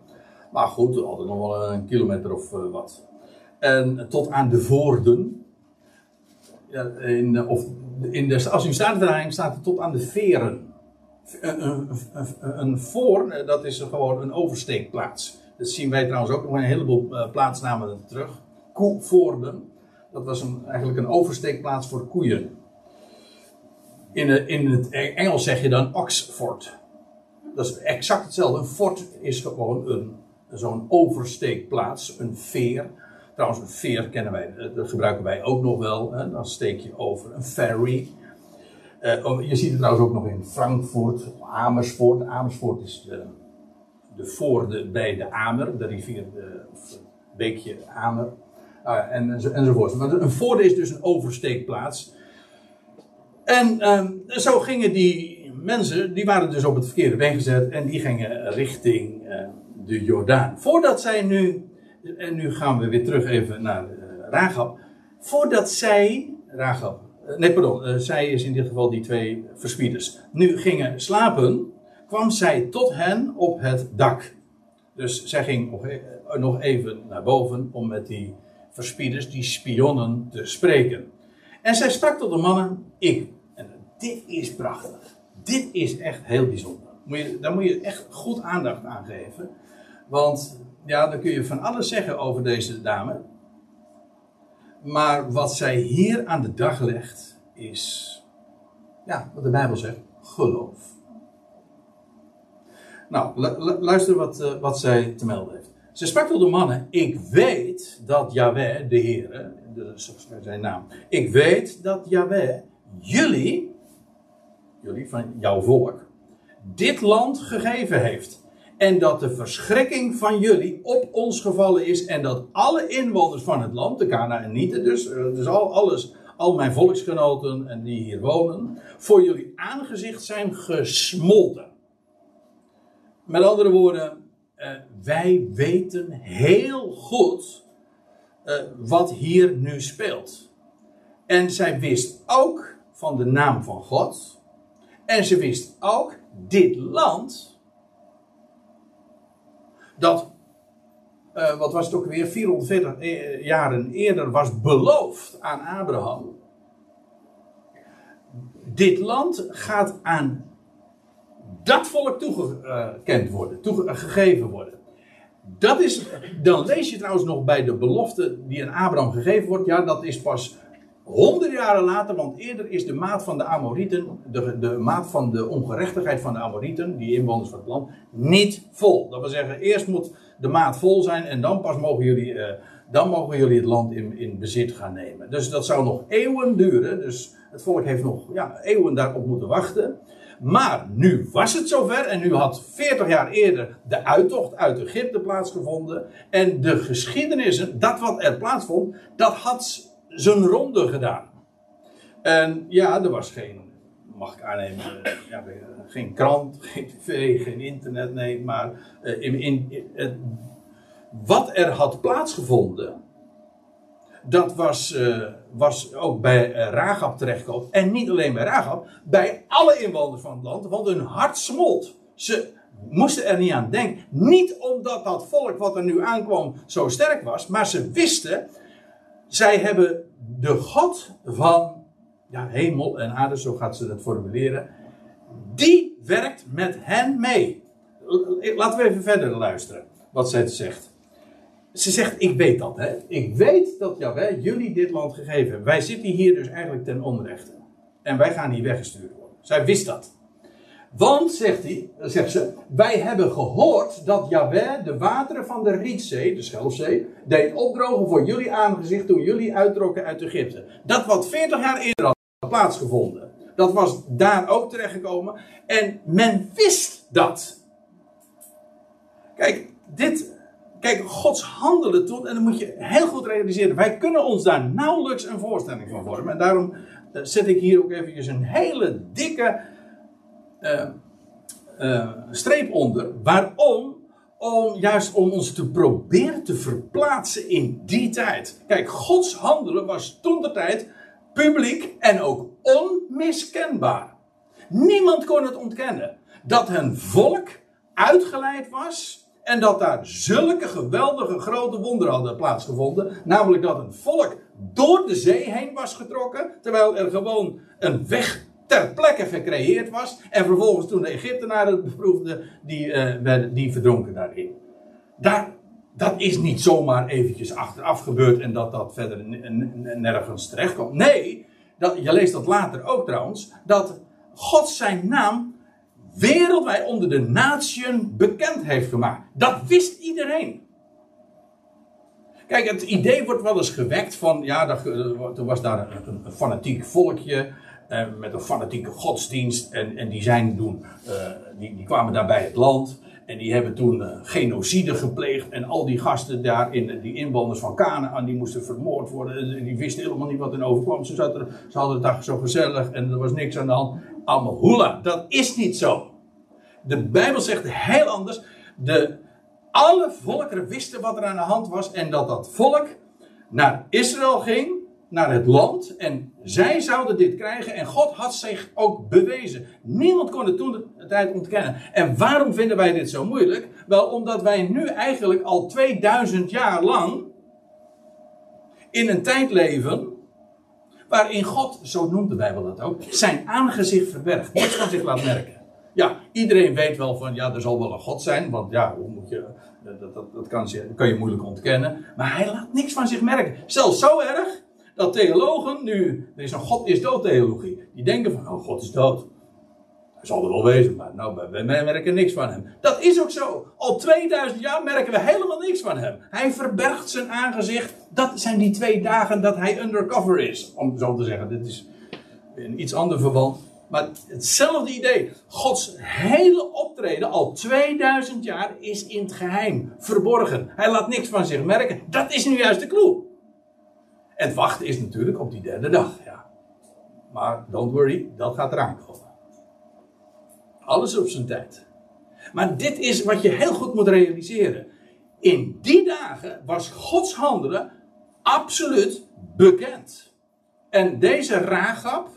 Maar goed, altijd nog wel een kilometer of eh, wat. En tot aan de voorden. Ja, in, de- of in de, als u staat staat het tot aan de veren. Een, een, een, voor, eh, dat is gewoon een oversteekplaats. Dat zien wij trouwens ook nog een heleboel eh, plaatsnamen terug. Koevoorden. Dat was een, eigenlijk een oversteekplaats voor koeien. In, de- in het Engels zeg je dan Oxford. Dat is exact hetzelfde. Een fort is gewoon een, zo'n oversteekplaats, een veer. Trouwens, een veer kennen wij, eh, dat gebruiken wij ook nog wel. Hè? Dan steek je over een ferry. Eh, oh, je ziet het trouwens ook nog in Frankfurt, Amersfoort. Amersfoort is de, de voorde bij de Amer, de rivier, de, of het beekje Amer. Ja, en, enzo- enzovoort. Maar een voorde is dus een oversteekplaats. En ehm, zo gingen die mensen, die waren dus op het verkeerde been gezet en die gingen richting de Jordaan. Voordat zij nu, en nu gaan we weer terug even naar Rahab. Voordat zij, Rahab, eh, nee pardon, eh, zij is in dit geval die twee verspieders, nu gingen slapen, kwam zij tot hen op het dak. Dus zij ging nog, e- even naar boven om met die verspieders, die spionnen, te spreken. En zij sprak tot de mannen, ik. En dit is prachtig. Dit is echt heel bijzonder. Moet je, daar moet je echt goed aandacht aan geven. Want ja, dan kun je van alles zeggen over deze dame. Maar wat zij hier aan de dag legt, is, ja, wat de Bijbel zegt, geloof. Nou, lu- lu- luister wat, eh, wat zij te melden heeft. Ze sprak tot de mannen: Ik weet dat Yahweh, de Heer, zijn naam. Ik weet dat Yahweh jullie, jullie van jouw volk, dit land gegeven heeft. En dat de verschrikking van jullie op ons gevallen is. En dat alle inwoners van het land, de Canaanieten dus, eh, dus al, alles, al mijn volksgenoten en die hier wonen, voor jullie aangezicht zijn gesmolten. Met andere woorden, eh, wij weten heel goed eh, wat hier nu speelt. En zij wist ook van de naam van God. En ze wist ook, dit land, dat, eh, wat was het ook weer, 440 e- jaren eerder was beloofd aan Abraham. Dit land gaat aan dat volk toegekend worden, toegegeven worden. Dat is, dan lees je trouwens nog bij de belofte die aan Abraham gegeven wordt. Ja, dat is pas Honderd jaren later, want eerder is de maat van de Amorieten, de, de maat van de ongerechtigheid van de Amorieten, die inwoners van het land, niet vol. Dat wil zeggen, eerst moet de maat vol zijn en dan pas mogen jullie, uh, dan mogen jullie het land in, in bezit gaan nemen. Dus dat zou nog eeuwen duren. Dus het volk heeft nog ja, eeuwen daarop moeten wachten. Maar nu was het zover en nu had 40 jaar eerder de uittocht uit Egypte plaatsgevonden. En de geschiedenissen, dat wat er plaatsvond, dat had zijn ronde gedaan. En ja, er was geen, mag ik aannemen, ja, geen krant, geen tv, geen internet, nee, maar uh, in, in, in, wat er had plaatsgevonden, dat was, was ook bij uh, Rahab terechtgekomen. En niet alleen bij Rahab, bij alle inwoners van het land, want hun hart smolt. Ze moesten er niet aan denken. Niet omdat dat volk wat er nu aankwam zo sterk was, maar ze wisten, zij hebben de God van ja, hemel en aarde, zo gaat ze het formuleren, die werkt met hen mee. Laten we even verder luisteren wat zij zegt. Ze zegt, ik weet dat, hè. Ik weet dat jullie dit land gegeven hebben. Wij zitten hier dus eigenlijk ten onrechte. En wij gaan hier weggestuurd worden. Zij wist dat. Want, zegt, hij, zegt ze, wij hebben gehoord dat Jawel de wateren van de Rietzee, de Schelfzee, deed opdrogen voor jullie aangezicht toen jullie uittrokken uit Egypte. Dat wat 40 jaar eerder had plaatsgevonden. Dat was daar ook terechtgekomen. En men wist dat. Kijk, dit, kijk, Gods handelen toen, en dan moet je heel goed realiseren. Wij kunnen ons daar nauwelijks een voorstelling van vormen. En daarom eh, zet ik hier ook eventjes een hele dikke uh, uh, streep onder. Waarom? Om, juist om ons te proberen te verplaatsen in die tijd. Kijk, Gods handelen was toen de tijd publiek en ook onmiskenbaar. Niemand kon het ontkennen. Dat een volk uitgeleid was en dat daar zulke geweldige grote wonderen hadden plaatsgevonden. Namelijk dat een volk door de zee heen was getrokken, terwijl er gewoon een weg ter plekke gecreëerd was. En vervolgens toen de Egyptenaren het beproefden, die, uh, die verdronken daarin. Daar, dat is niet zomaar eventjes achteraf gebeurd en dat dat verder nergens terecht komt. Nee, dat, je leest dat later ook trouwens, dat God zijn naam wereldwijd onder de natieën bekend heeft gemaakt. Dat wist iedereen. Kijk, het idee wordt wel eens gewekt van, ja, er was daar een fanatiek volkje eh, met een fanatieke godsdienst en, en die zijn toen, uh, die, die kwamen daar bij het land. En die hebben toen uh, genocide gepleegd. En al die gasten daar, in, die inwoners van Canaan, die moesten vermoord worden. Die wisten helemaal niet wat er overkwam. Ze, zaten, ze hadden het dag zo gezellig en er was niks aan de hand. Dat is niet zo. De Bijbel zegt heel anders. De, alle volkeren wisten wat er aan de hand was. En dat dat volk naar Israël ging naar het land en zij zouden dit krijgen en God had zich ook bewezen. Niemand kon het toen de tijd ontkennen. En waarom vinden wij dit zo moeilijk? Wel omdat wij nu eigenlijk al 2000 jaar lang in een tijd leven waarin God, zo noemt de Bijbel dat ook, zijn aangezicht verbergt. Niets van zich laat merken. Ja, iedereen weet wel van, ja, er zal wel een God zijn, want ja, hoe moet je, dat, dat, dat kan, dat kan je moeilijk ontkennen. Maar hij laat niks van zich merken. Zelfs zo erg dat theologen nu, er is een God is dood theologie, die denken van, oh God is dood. Hij zal er wel wezen, maar nou, wij merken niks van hem. Dat is ook zo. Al 2000 jaar merken we helemaal niks van hem. Hij verbergt zijn aangezicht. Dat zijn die twee dagen dat hij undercover is. Om zo te zeggen, dit is een iets ander verband. Maar hetzelfde idee. Gods hele optreden al 2000 jaar is in het geheim, verborgen. Hij laat niks van zich merken. Dat is nu juist de clue. En wachten is natuurlijk op die derde dag. Ja. Maar don't worry, dat gaat eraan komen. Alles op zijn tijd. Maar dit is wat je heel goed moet realiseren. In die dagen was Gods handelen absoluut bekend. En deze Ragab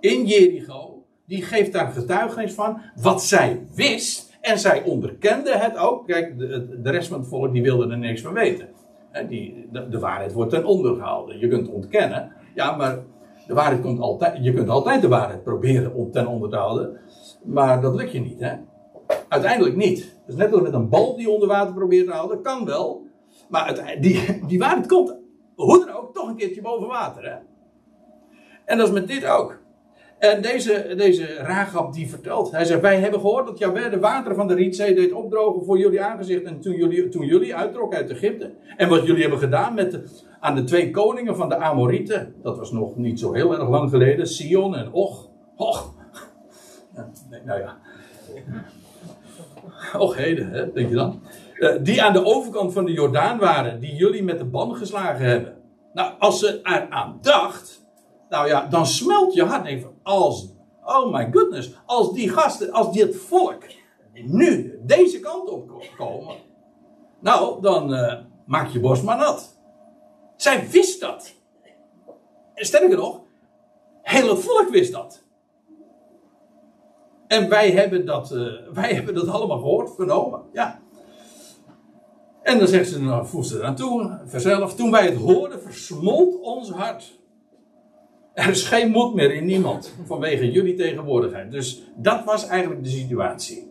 in Jericho, die geeft daar getuigenis van wat zij wist. En zij onderkende het ook. Kijk, de, de rest van het volk die wilde er niks van weten. Die, de, waarheid wordt ten onder gehouden. Je kunt ontkennen. Ja, maar de waarheid komt altijd. Je kunt altijd de waarheid proberen om ten onder te houden. Maar dat lukt je niet, hè? Uiteindelijk niet. Dus net als met een bal die onder water probeert te houden, kan wel. Maar die, die waarheid komt, hoe dan ook, toch een keertje boven water, hè? En dat is met dit ook. En deze, deze die vertelt, hij zegt, wij hebben gehoord dat Jawel de wateren van de Rietzee deed opdrogen voor jullie aangezicht. En toen jullie, toen jullie uittrokken uit Egypte. En wat jullie hebben gedaan met de, aan de twee koningen van de Amorieten. Dat was nog niet zo heel erg lang geleden. Sion en Och. Och. Nou ja. Och heden, hè, denk je dan. Uh, die aan de overkant van de Jordaan waren. Die jullie met de ban geslagen hebben. Nou, als ze eraan dacht nou ja, dan smelt je hart even als, oh my goodness, als die gasten, als dit volk nu deze kant op komen. Nou, dan uh, maak je borst maar nat. Zij wist dat. En sterker nog, heel het volk wist dat. En wij hebben dat, uh, wij hebben dat allemaal gehoord, vernomen. Ja. En dan zegt ze, nou, voegt ze eraan toe, verzelf. Toen wij het hoorden, versmolt ons hart. Er is geen moed meer in niemand vanwege jullie tegenwoordigheid. Dus dat was eigenlijk de situatie.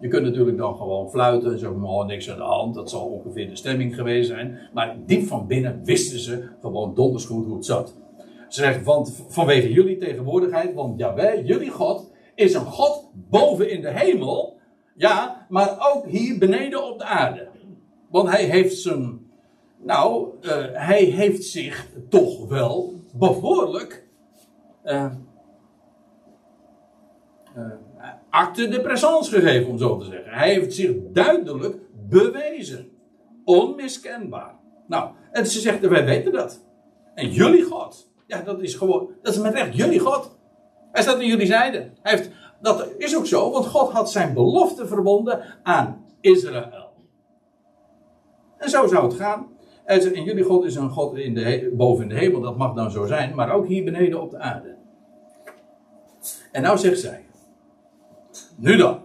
je kunt natuurlijk dan gewoon fluiten en zeggen, oh, niks aan de hand. Dat zal ongeveer de stemming geweest zijn. Maar diep van binnen wisten ze gewoon donders goed hoe het zat. Ze zegt, want vanwege jullie tegenwoordigheid, want Jawel, jullie God, is een God boven in de hemel. Ja, maar ook hier beneden op de aarde. Want hij heeft zijn, nou, uh, hij heeft zich toch wel behoorlijk uh, uh, acte de présence gegeven, om zo te zeggen. Hij heeft zich duidelijk bewezen. Onmiskenbaar. Nou, en ze zegt, wij weten dat. En jullie God. Ja, dat is gewoon, dat is met recht jullie God. Hij staat in jullie zijde. Hij heeft, dat is ook zo, want God had zijn belofte verbonden aan Israël. En zo zou het gaan. En jullie God is een God in de, boven in de hemel, dat mag dan zo zijn, maar ook hier beneden op de aarde. En nou zegt zij, nu dan.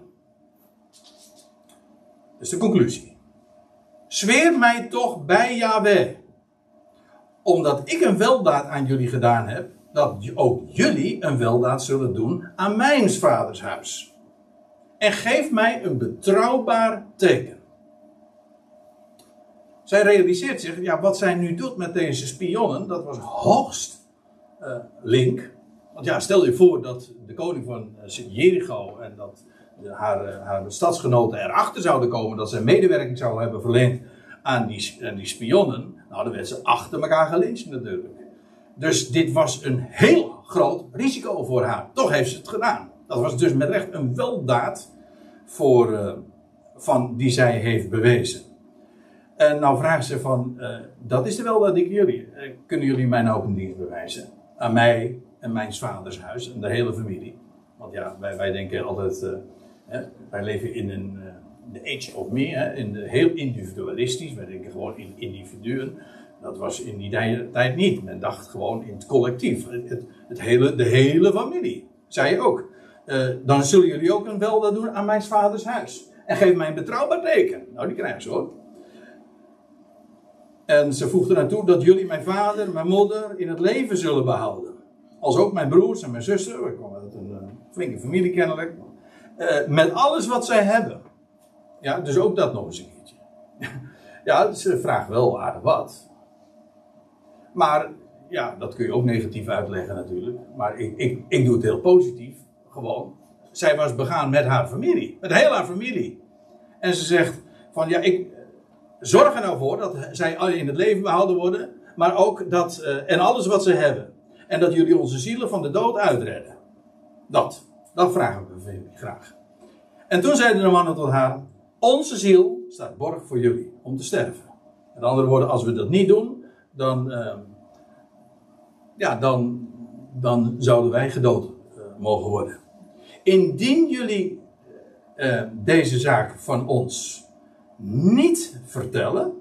Dus de conclusie. Zweer mij toch bij Yahweh, omdat ik een weldaad aan jullie gedaan heb, dat ook jullie een weldaad zullen doen aan mijn vaders huis. En geef mij een betrouwbaar teken. Zij realiseert zich, ja, wat zij nu doet met deze spionnen, dat was hoogst uh, link. Want ja, stel je voor dat de koning van uh, Jericho en dat haar, uh, haar stadsgenoten erachter zouden komen dat ze medewerking zouden hebben verleend aan die, aan die spionnen. Nou, dan werd ze achter elkaar gelincht natuurlijk. Dus dit was een heel groot risico voor haar. Toch heeft ze het gedaan. Dat was dus met recht een weldaad voor, van, die zij heeft bewezen. En nou vragen ze van, uh, dat is er wel dat ik jullie. Uh, kunnen jullie mij nou ook een dienst bewijzen? Aan mij en mijn vaders huis en de hele familie. Want ja, wij, wij denken altijd, hè, wij leven in een de age of me, hè, in de, heel individualistisch. Wij denken gewoon in individuen. Dat was in die tijd niet. Men dacht gewoon in het collectief. Het, het hele, de hele familie. Zei je ook. dan zullen jullie ook een weldaad doen aan mijn vaders huis. En geef mij een betrouwbaar teken. Nou, die krijgen ze hoor. En ze voegde naartoe dat jullie mijn vader, mijn moeder in het leven zullen behouden. Als ook mijn broers en mijn zussen. Ik kom uit een uh, flinke familie kennelijk. Uh, met alles wat zij hebben. Ja, dus ook dat nog eens een keertje. ja, ze vraagt wel aardig wat. Maar ja, dat kun je ook negatief uitleggen natuurlijk. Maar ik, ik, ik doe het heel positief. Gewoon. Zij was begaan met haar familie. Met heel haar familie. En ze zegt van ja, ik, zorg er nou voor dat zij in het leven behouden worden, maar ook dat, uh, en alles wat ze hebben. En dat jullie onze zielen van de dood uitredden. Dat, dat vragen we graag. En toen zeiden de mannen tot haar, onze ziel staat borg voor jullie, om te sterven. Met andere woorden, als we dat niet doen, dan, uh, ja, dan, dan zouden wij gedood uh, mogen worden. Indien jullie uh, deze zaak van ons niet vertellen.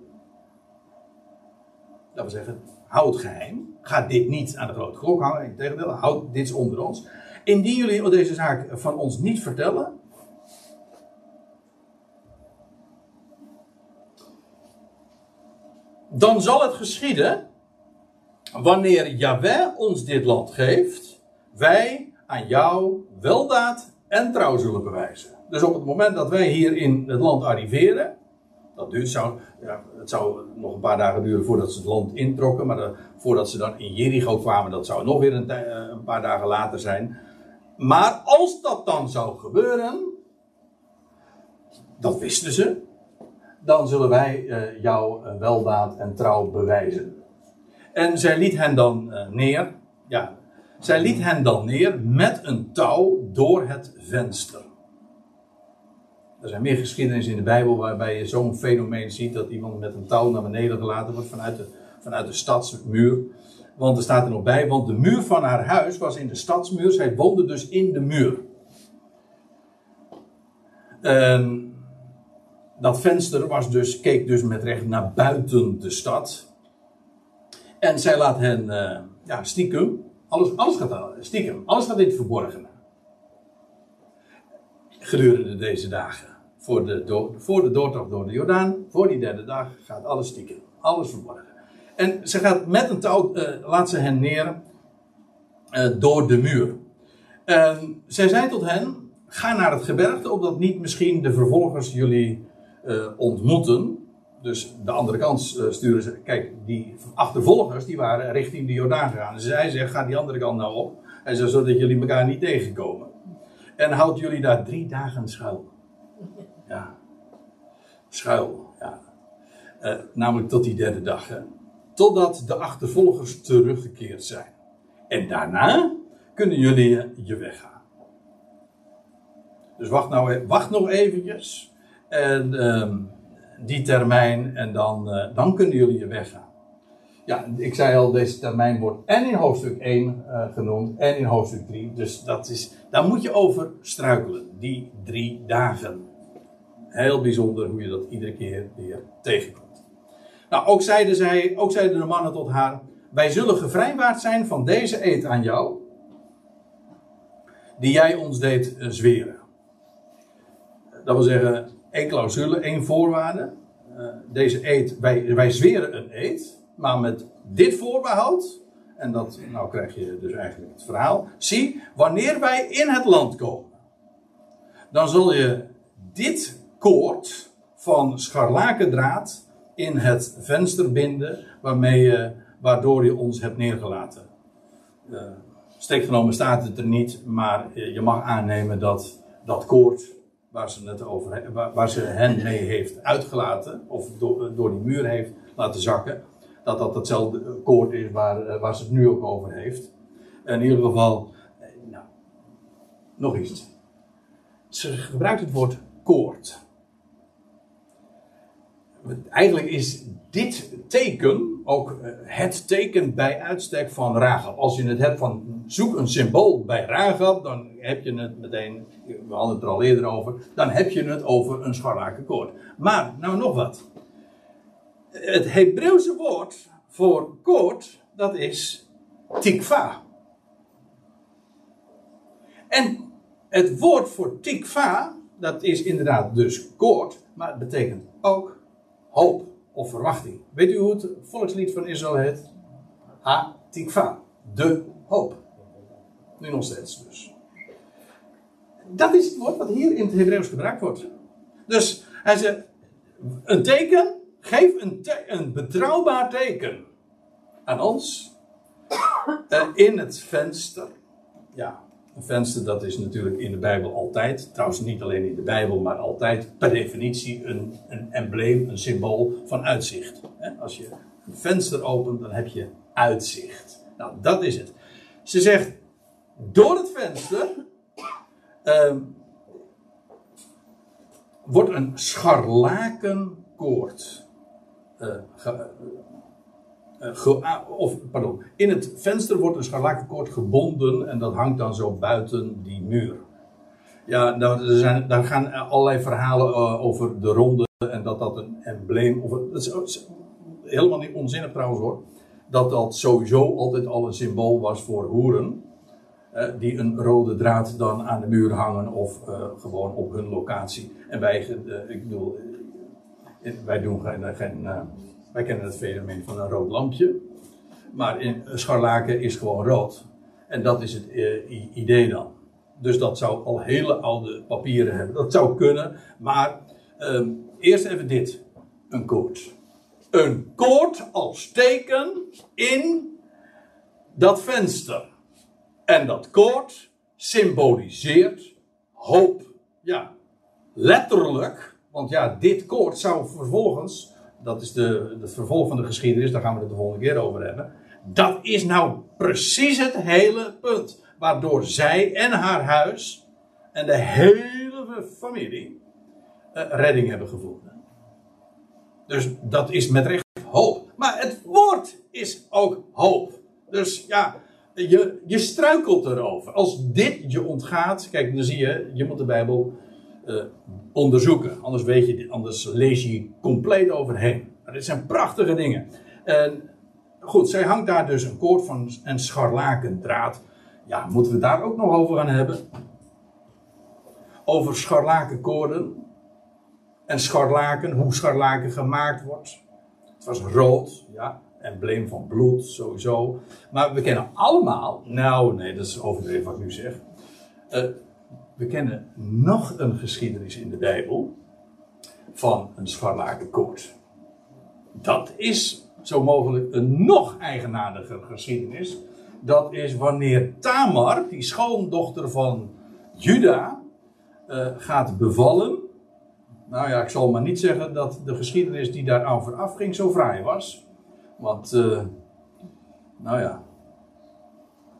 Dat wil zeggen, houd geheim. Ga dit niet aan de grote klok hangen. Integendeel, houd dit onder ons. Indien jullie deze zaak van ons niet vertellen. Dan zal het geschieden. Wanneer Yahweh ons dit land geeft. Wij aan jou weldaad en trouw zullen bewijzen. Dus op het moment dat wij hier in het land arriveren Dat duurt, zou, ja, het zou nog een paar dagen duren voordat ze het land introkken. Maar voordat ze dan in Jericho kwamen, dat zou nog weer een, eh, een paar dagen later zijn. Maar als dat dan zou gebeuren, dat wisten ze, dan zullen wij uh, jouw weldaad en trouw bewijzen. En zij liet hen dan neer. Ja, zij liet hen dan neer met een touw door het venster. Er zijn meer geschiedenissen in de Bijbel waarbij je zo'n fenomeen ziet dat iemand met een touw naar beneden gelaten wordt vanuit de, vanuit de stadsmuur. Want er staat er nog bij, want de muur van haar huis was in de stadsmuur. Zij woonde dus in de muur. En dat venster was dus, keek dus met recht naar buiten de stad. En zij laat hen uh, ja, stiekem, alles, alles gaat stiekem, alles gaat in het verborgene. Gedurende deze dagen. Voor de, do, voor de doortocht door de Jordaan, voor die derde dag, gaat alles stiekem. Alles verborgen. En ze gaat met een touw, uh, laat ze hen neer uh, door de muur. En zij zei tot hen, ga naar het gebergte, opdat niet misschien de vervolgers jullie uh, ontmoeten. Dus de andere kant sturen ze. Kijk, die achtervolgers die waren richting de Jordaan gegaan. Zij zegt: ga die andere kant nou op. Zo, zodat jullie elkaar niet tegenkomen. En houd jullie daar drie dagen schuil. Ja. Schuil, ja. Uh, namelijk tot die derde dag. Hè. Totdat de achtervolgers teruggekeerd zijn. En daarna kunnen jullie je weggaan. Dus wacht, nou, e-, wacht nog eventjes. En uh, die termijn. En dan, uh, dan kunnen jullie je weggaan. Ja, ik zei al, deze termijn wordt en in hoofdstuk 1 uh, genoemd en in hoofdstuk 3. Dus dat is, daar moet je over struikelen, die drie dagen. Heel bijzonder hoe je dat iedere keer weer tegenkomt. Nou, ook zeiden, zij, ook zeiden de mannen tot haar: Wij zullen gevrijwaard zijn van deze eed aan jou, die jij ons deed uh, zweren. Dat wil zeggen, één clausule, één voorwaarde. Uh, deze eed, wij, wij zweren een eed, maar met dit voorbehoud. En dat, nou krijg je dus eigenlijk het verhaal. Zie, wanneer wij in het land komen, dan zul je dit koord van scharlakendraad in het venster binden, waarmee waardoor je ons hebt neergelaten. Uh, steekgenomen staat het er niet, maar je mag aannemen dat dat koord waar ze, het over, waar, waar ze hen mee heeft uitgelaten, of door, door die muur heeft laten zakken, dat dat hetzelfde koord is waar, waar ze het nu ook over heeft. In ieder geval, nou, nog iets. Ze gebruikt het woord koord eigenlijk is dit teken ook het teken bij uitstek van Rahab. Als je het hebt van zoek een symbool bij Rahab, dan heb je het meteen, we hadden het er al eerder over, dan heb je het over een scharlakenkoord. Maar, nou nog wat. Het Hebreeuwse woord voor koord, dat is tikva. En het woord voor tikva, dat is inderdaad dus koord, maar het betekent ook hoop of verwachting. Weet u hoe het volkslied van Israël heet? Ha tikva, de hoop. Nu nog steeds dus. Dat is het woord wat hier in het Hebreeuws gebruikt wordt. Dus hij zegt, een teken, geef een, een betrouwbaar teken aan ons uh, in het venster. Ja, een venster, dat is natuurlijk in de Bijbel altijd, trouwens niet alleen in de Bijbel, maar altijd per definitie een, een embleem, een symbool van uitzicht. Als je een venster opent, dan heb je uitzicht. Nou, dat is het. Ze zegt, door het venster uh, wordt een scharlakenkoord uh, of, pardon, in het venster wordt een scharlakenkoord gebonden en dat hangt dan zo buiten die muur. Ja, daar, zijn, daar gaan allerlei verhalen uh, over de ronde en dat dat een embleem, of dat is, helemaal niet onzinnig trouwens hoor, dat dat sowieso altijd al een symbool was voor hoeren. Die een rode draad dan aan de muur hangen of gewoon op hun locatie. En wij, ik bedoel, wij doen geen, geen wij kennen het fenomeen van een rood lampje. Maar in, scharlaken is gewoon rood. En dat is het uh, idee dan. Dus dat zou al hele oude papieren hebben. Dat zou kunnen. Maar uh, eerst even dit. een koord. Een koord als teken in dat venster. En dat koord symboliseert hoop. Ja, letterlijk, want ja, dit koord zou vervolgens, dat is de, de vervolg van de geschiedenis, daar gaan we het de volgende keer over hebben. Dat is nou precies het hele punt. Waardoor zij en haar huis en de hele familie uh, redding hebben gevonden. Dus dat is met recht hoop. Maar het woord is ook hoop. Dus ja, je, je struikelt erover. Als dit je ontgaat, kijk, dan zie je, je moet de Bijbel uh, onderzoeken. Anders, weet je, anders lees je compleet overheen. Maar dit zijn prachtige dingen. En goed, zij hangt daar dus een koord van een scharlakendraad. Ja, moeten we daar ook nog over gaan hebben? Over scharlakenkoorden. En scharlaken, hoe scharlaken gemaakt wordt. Het was rood, ja embleem van bloed, sowieso. Maar we kennen allemaal, nou nee, dat is overdreven wat ik nu zeg. Uh, we kennen nog een geschiedenis in de Bijbel van een scharlakenkoord. Dat is zo mogelijk een nog eigenaardiger geschiedenis. Dat is wanneer Tamar, die schoondochter van Juda, uh, gaat bevallen. Nou ja, ik zal maar niet zeggen dat de geschiedenis die daar aan vooraf ging zo fraai was. Want, uh, nou ja.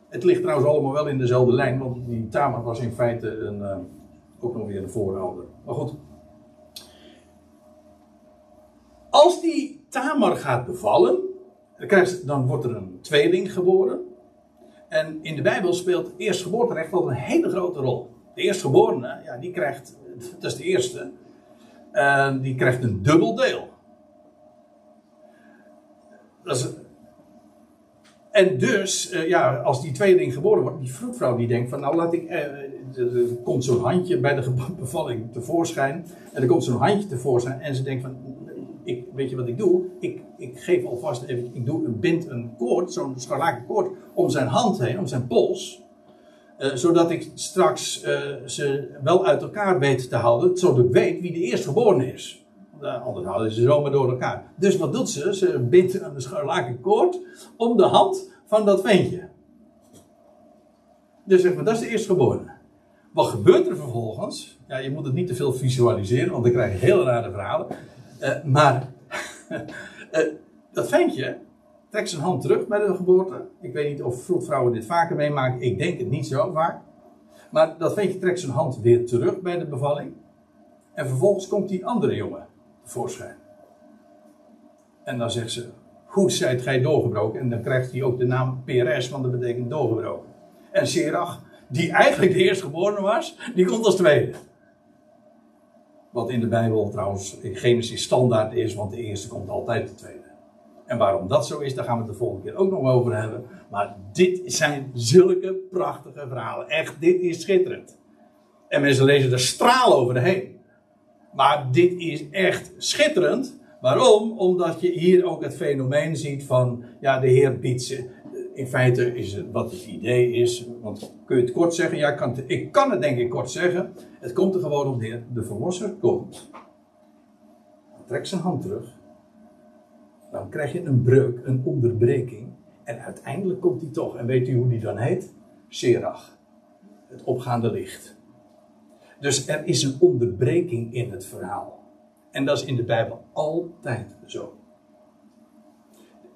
Het ligt trouwens allemaal wel in dezelfde lijn, want die Tamar was in feite een, uh, ook nog weer een voorouder. Maar goed. Als die Tamar gaat bevallen, dan wordt er een tweeling geboren. En in de Bijbel speelt eerstgeboorterecht wel een hele grote rol. De eerstgeborene, ja, die krijgt, dat is de eerste, uh, die krijgt een dubbel deel en dus, uh, ja, als die tweeling geboren wordt, die vroedvrouw die denkt van, nou laat ik, uh, er komt zo'n handje bij de bevalling tevoorschijn, en er komt zo'n handje tevoorschijn, en ze denkt van, ik, weet je wat ik doe? Ik, ik geef alvast even, ik doe, een bind een koord, zo'n scharlaken koord, om zijn hand heen, om zijn pols, uh, zodat ik straks ze wel uit elkaar weet te houden, zodat ik weet wie de eerstgeborene is. Uh, anders houden ze zomaar door elkaar. Dus wat doet ze? Ze bindt een scharlaken koord om de hand van dat ventje. Dus zeg maar, dat is de eerstgeborene. Wat gebeurt er vervolgens? Ja, je moet het niet te veel visualiseren, want dan krijg je hele rare verhalen. Uh, maar uh, dat ventje trekt zijn hand terug bij de geboorte. Ik weet niet of vroedvrouwen dit vaker meemaken. Ik denk het niet zo vaak. Maar dat ventje trekt zijn hand weer terug bij de bevalling. En vervolgens komt die andere jongen voorschijn. En dan zegt ze, hoe zijt gij doorgebroken? En dan krijgt hij ook de naam PRS, want dat betekent doorgebroken. En Serach, die eigenlijk de eerstgeborene was, die komt als tweede. Wat in de Bijbel trouwens in Genesis standaard is, want de eerste komt altijd de tweede. En waarom dat zo is, daar gaan we het de volgende keer ook nog over hebben. Maar dit zijn zulke prachtige verhalen. Echt, dit is schitterend. En mensen lezen er straal over de heen. Maar dit is echt schitterend. Waarom? Omdat je hier ook het fenomeen ziet van, ja, de Heer biedt. In feite is het wat het idee is, want kun je het kort zeggen? Ja, ik kan het, ik kan het denk ik kort zeggen. Het komt er gewoon op neer. De verlosser komt. Trek zijn hand terug. Dan krijg je een breuk, een onderbreking. En uiteindelijk komt hij toch. En weet u hoe die dan heet? Serach. Het opgaande licht. Dus er is een onderbreking in het verhaal. En dat is in de Bijbel altijd zo.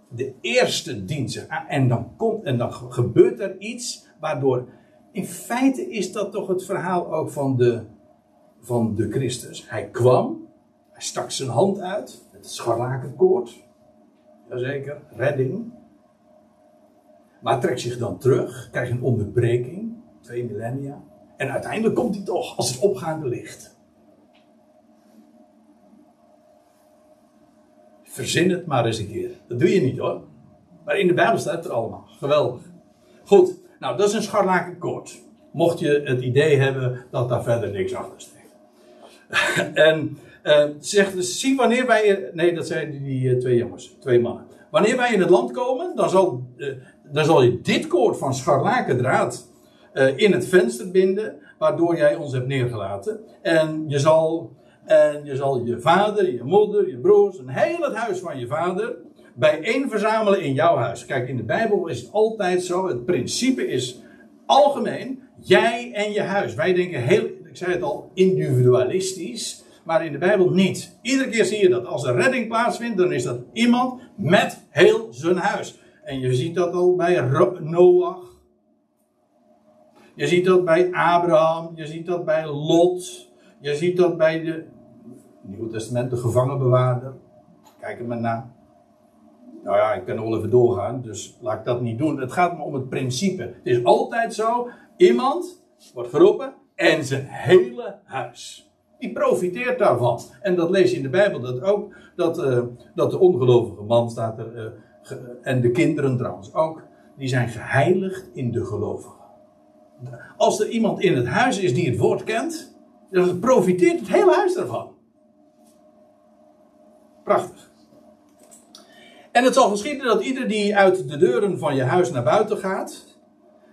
De eerste dienst. En dan komt en dan gebeurt er iets waardoor. In feite is dat toch het verhaal ook van de, van de Christus. Hij kwam, hij stak zijn hand uit, het scharlakenkoord. Jazeker, redding. Maar trekt zich dan terug, krijgt een onderbreking, twee millennia. En uiteindelijk komt hij toch als het opgaande licht. Verzin het maar eens een keer. Dat doe je niet hoor. Maar in de Bijbel staat het er allemaal. Geweldig. Goed, nou dat is een scharlakenkoord. Mocht je het idee hebben dat daar verder niks achter steekt. en uh, zegt, zie wanneer wij. Nee, dat zijn die uh, twee jongens, twee mannen. Wanneer wij in het land komen, dan zal, uh, dan zal je dit koord van scharlakendraad uh, in het venster binden, waardoor jij ons hebt neergelaten. En je zal En je zal je vader, je moeder, je broers, een heel het huis van je vader bijeen verzamelen in jouw huis. Kijk, in de Bijbel is het altijd zo. Het principe is algemeen. Jij en je huis. Wij denken heel, ik zei het al, individualistisch. Maar in de Bijbel niet. Iedere keer zie je dat als er redding plaatsvindt, dan is dat iemand met heel zijn huis. En je ziet dat al bij Noach. Je ziet dat bij Abraham. Je ziet dat bij Lot. Je ziet dat bij de Nieuw Testament, de gevangenbewaarder. Kijk er maar na. Nou ja, ik kan nog wel even doorgaan, dus laat ik dat niet doen. Het gaat me om het principe. Het is altijd zo: iemand wordt geroepen en zijn hele huis. Die profiteert daarvan. En dat lees je in de Bijbel dat ook. Dat, uh, dat de ongelovige man staat er. Uh, en de kinderen trouwens ook. Die zijn geheiligd in de gelovigen. Als er iemand in het huis is die het woord kent. Dan profiteert het hele huis daarvan. Prachtig. En het zal geschieden dat ieder die uit de deuren van je huis naar buiten gaat.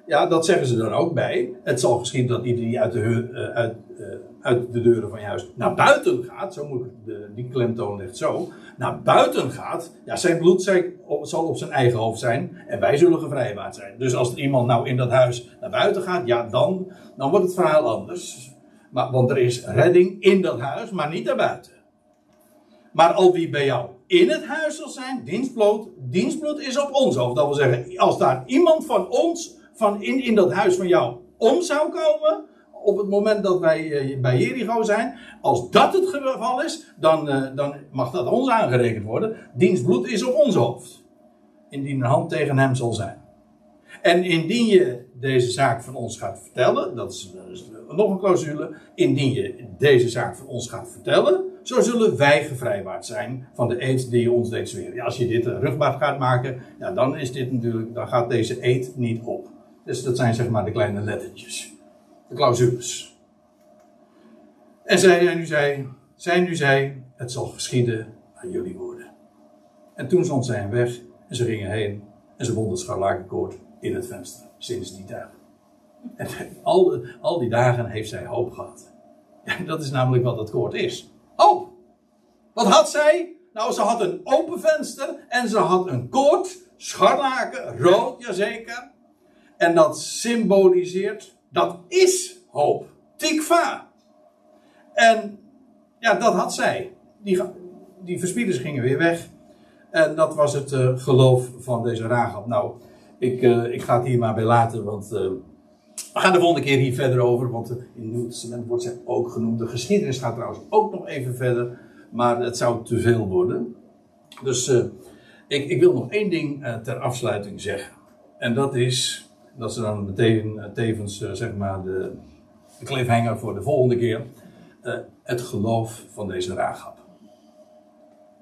Ja, dat zeggen ze dan ook bij. Het zal geschieden dat ieder die uit de, uh, uit, uh, uit de deuren van je huis naar buiten gaat. Zo moet de, die klemtoon ligt zo. Naar buiten gaat. Ja, zijn bloed zal op zijn eigen hoofd zijn. En wij zullen gevrijwaard zijn. Dus als iemand nou in dat huis naar buiten gaat. Ja, dan, dan wordt het verhaal anders. Maar, want er is redding in dat huis, maar niet daarbuiten. Maar al wie bij jou in het huis zal zijn, dienstbloed, dienstbloed is op ons hoofd. Dat wil zeggen, als daar iemand van ons, van in, in dat huis van jou, om zou komen, op het moment dat wij uh, bij Jericho zijn, als dat het geval is, dan, uh, dan mag dat ons aangerekend worden. Dienstbloed is op ons hoofd. Indien een hand tegen hem zal zijn. En indien je deze zaak van ons gaat vertellen, dat is, is nog een clausule, indien je deze zaak van ons gaat vertellen, zo zullen wij gevrijwaard zijn van de eed die je ons deed zweren. Ja, als je dit rugbaar gaat maken, ja, dan is dit natuurlijk, dan gaat deze eed niet op. Dus dat zijn zeg maar de kleine lettertjes. De clausules. En zij nu zei, zij nu zei, het zal geschieden aan jullie woorden. En toen zond zij hem weg en ze gingen heen en ze wond het scharlakenkoord in het venster. Sinds die dagen. En al, al die dagen heeft zij hoop gehad. Ja, dat is namelijk wat het koord is. Oh, wat had zij? Nou, ze had een open venster en ze had een koord, scharlaken, rood, jazeker. En dat symboliseert, dat is hoop. Tikva. En ja, dat had zij. Die, die verspieders gingen weer weg. En dat was het uh, geloof van deze Rahab. Nou, ik, uh, ik ga het hier maar bij laten, want uh, we gaan de volgende keer hier verder over, want in het Nieuw Testament wordt zij ook genoemd. De geschiedenis gaat trouwens ook nog even verder, maar het zou te veel worden. Dus ik, ik, wil nog één ding ter afsluiting zeggen. En dat is, dat is dan meteen uh, tevens zeg maar de, de cliffhanger voor de volgende keer. het geloof van deze raagap.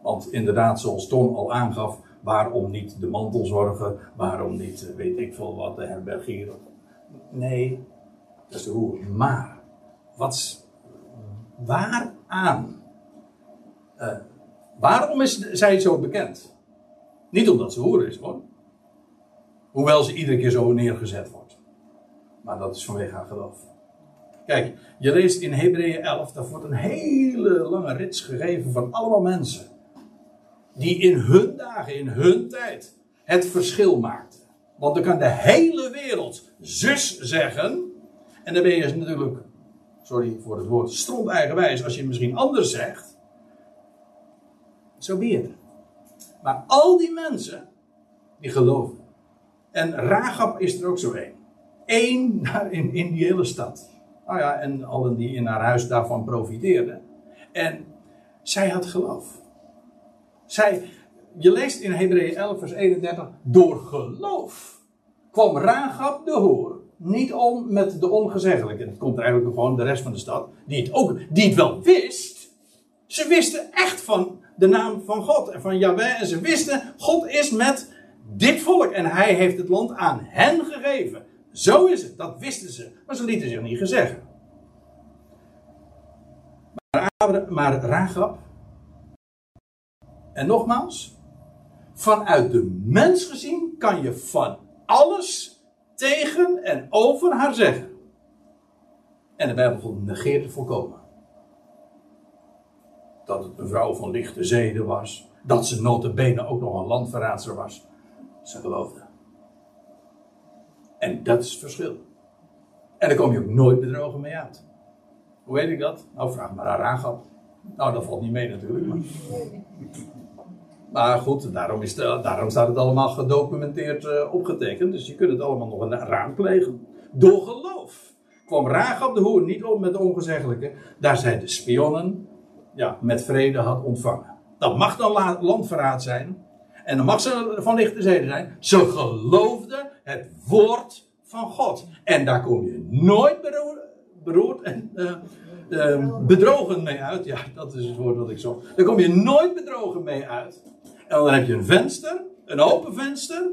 Want inderdaad, zoals Ton al aangaf, waarom niet de mantelzorger, waarom niet weet ik veel wat, de herbergier Nee, dat is de hoer. Maar, wat, waaraan? Uh, waarom is zij zo bekend? Niet omdat ze hoer is hoor. Hoewel ze iedere keer zo neergezet wordt. Maar dat is vanwege haar geloof. Kijk, je leest in Hebreeën 11, daar wordt een hele lange rits gegeven van allemaal mensen. Die in hun dagen, in hun tijd, het verschil maakten. Want dan kan de hele wereld zus zeggen. En dan ben je natuurlijk, sorry voor het woord, stront eigenwijs als je het misschien anders zegt. Zo so be Maar al die mensen, die geloven. En Ragab is er ook zo één. Eén in, in die hele stad. Nou ja, en allen die in haar huis daarvan profiteerden. En zij had geloof. Zij, je leest in Hebreeën 11, vers 31, door geloof kwam Rahab de hoor niet om met de ongezeggelijke. Het komt eigenlijk gewoon de rest van de stad, die het ook, die het wel wist. Ze wisten echt van de naam van God en van Yahweh. En ze wisten, God is met dit volk en hij heeft het land aan hen gegeven. Zo is het, dat wisten ze. Maar ze lieten zich niet gezeggen. Maar, maar Rahab, en nogmaals, vanuit de mens gezien kan je van alles tegen en over haar zeggen. En de Bijbel negeert het volkomen. dat het een vrouw van lichte zeden was. Dat ze notabene ook nog een landverraadster was. Ze geloofde. En dat is het verschil. En daar kom je ook nooit bedrogen mee uit. Hoe weet ik dat? Nou, vraag maar aan Ragab. Nou, dat valt niet mee natuurlijk. Maar, maar goed, daarom, is daarom staat het allemaal gedocumenteerd uh, opgetekend. Dus je kunt het allemaal nog raadplegen. Door geloof kwam Ragab de hoer niet op met de ongezeggelijke. Daar zij de spionnen ja, met vrede had ontvangen. Dat mag dan landverraad zijn. En dan mag ze van lichte zeden zijn. Ze geloofde het woord van God. En daar kom je nooit beroerd en uh, uh, bedrogen mee uit. Ja, dat is het woord dat ik zo. Daar kom je nooit bedrogen mee uit. En dan heb je een venster, een open venster.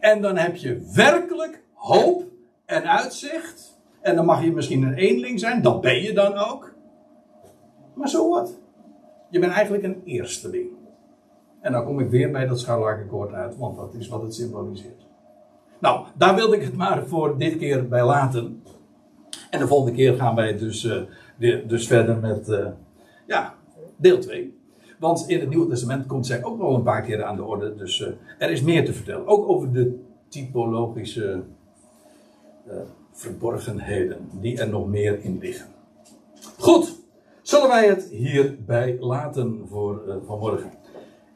En dan heb je werkelijk hoop en uitzicht. En dan mag je misschien een eenling zijn, dat ben je dan ook. Maar zo wat. Je bent eigenlijk een eersteling. En dan kom ik weer bij dat scharlakenkoord uit, want dat is wat het symboliseert. Nou, daar wilde ik het maar voor dit keer bij laten. En de volgende keer gaan wij dus, uh, dus verder met uh, ja, deel 2. Want in het Nieuwe Testament komt zij ook nog een paar keer aan de orde. Dus uh, er is meer te vertellen. Ook over de typologische verborgenheden die er nog meer in liggen. Goed, zullen wij het hierbij laten voor vanmorgen?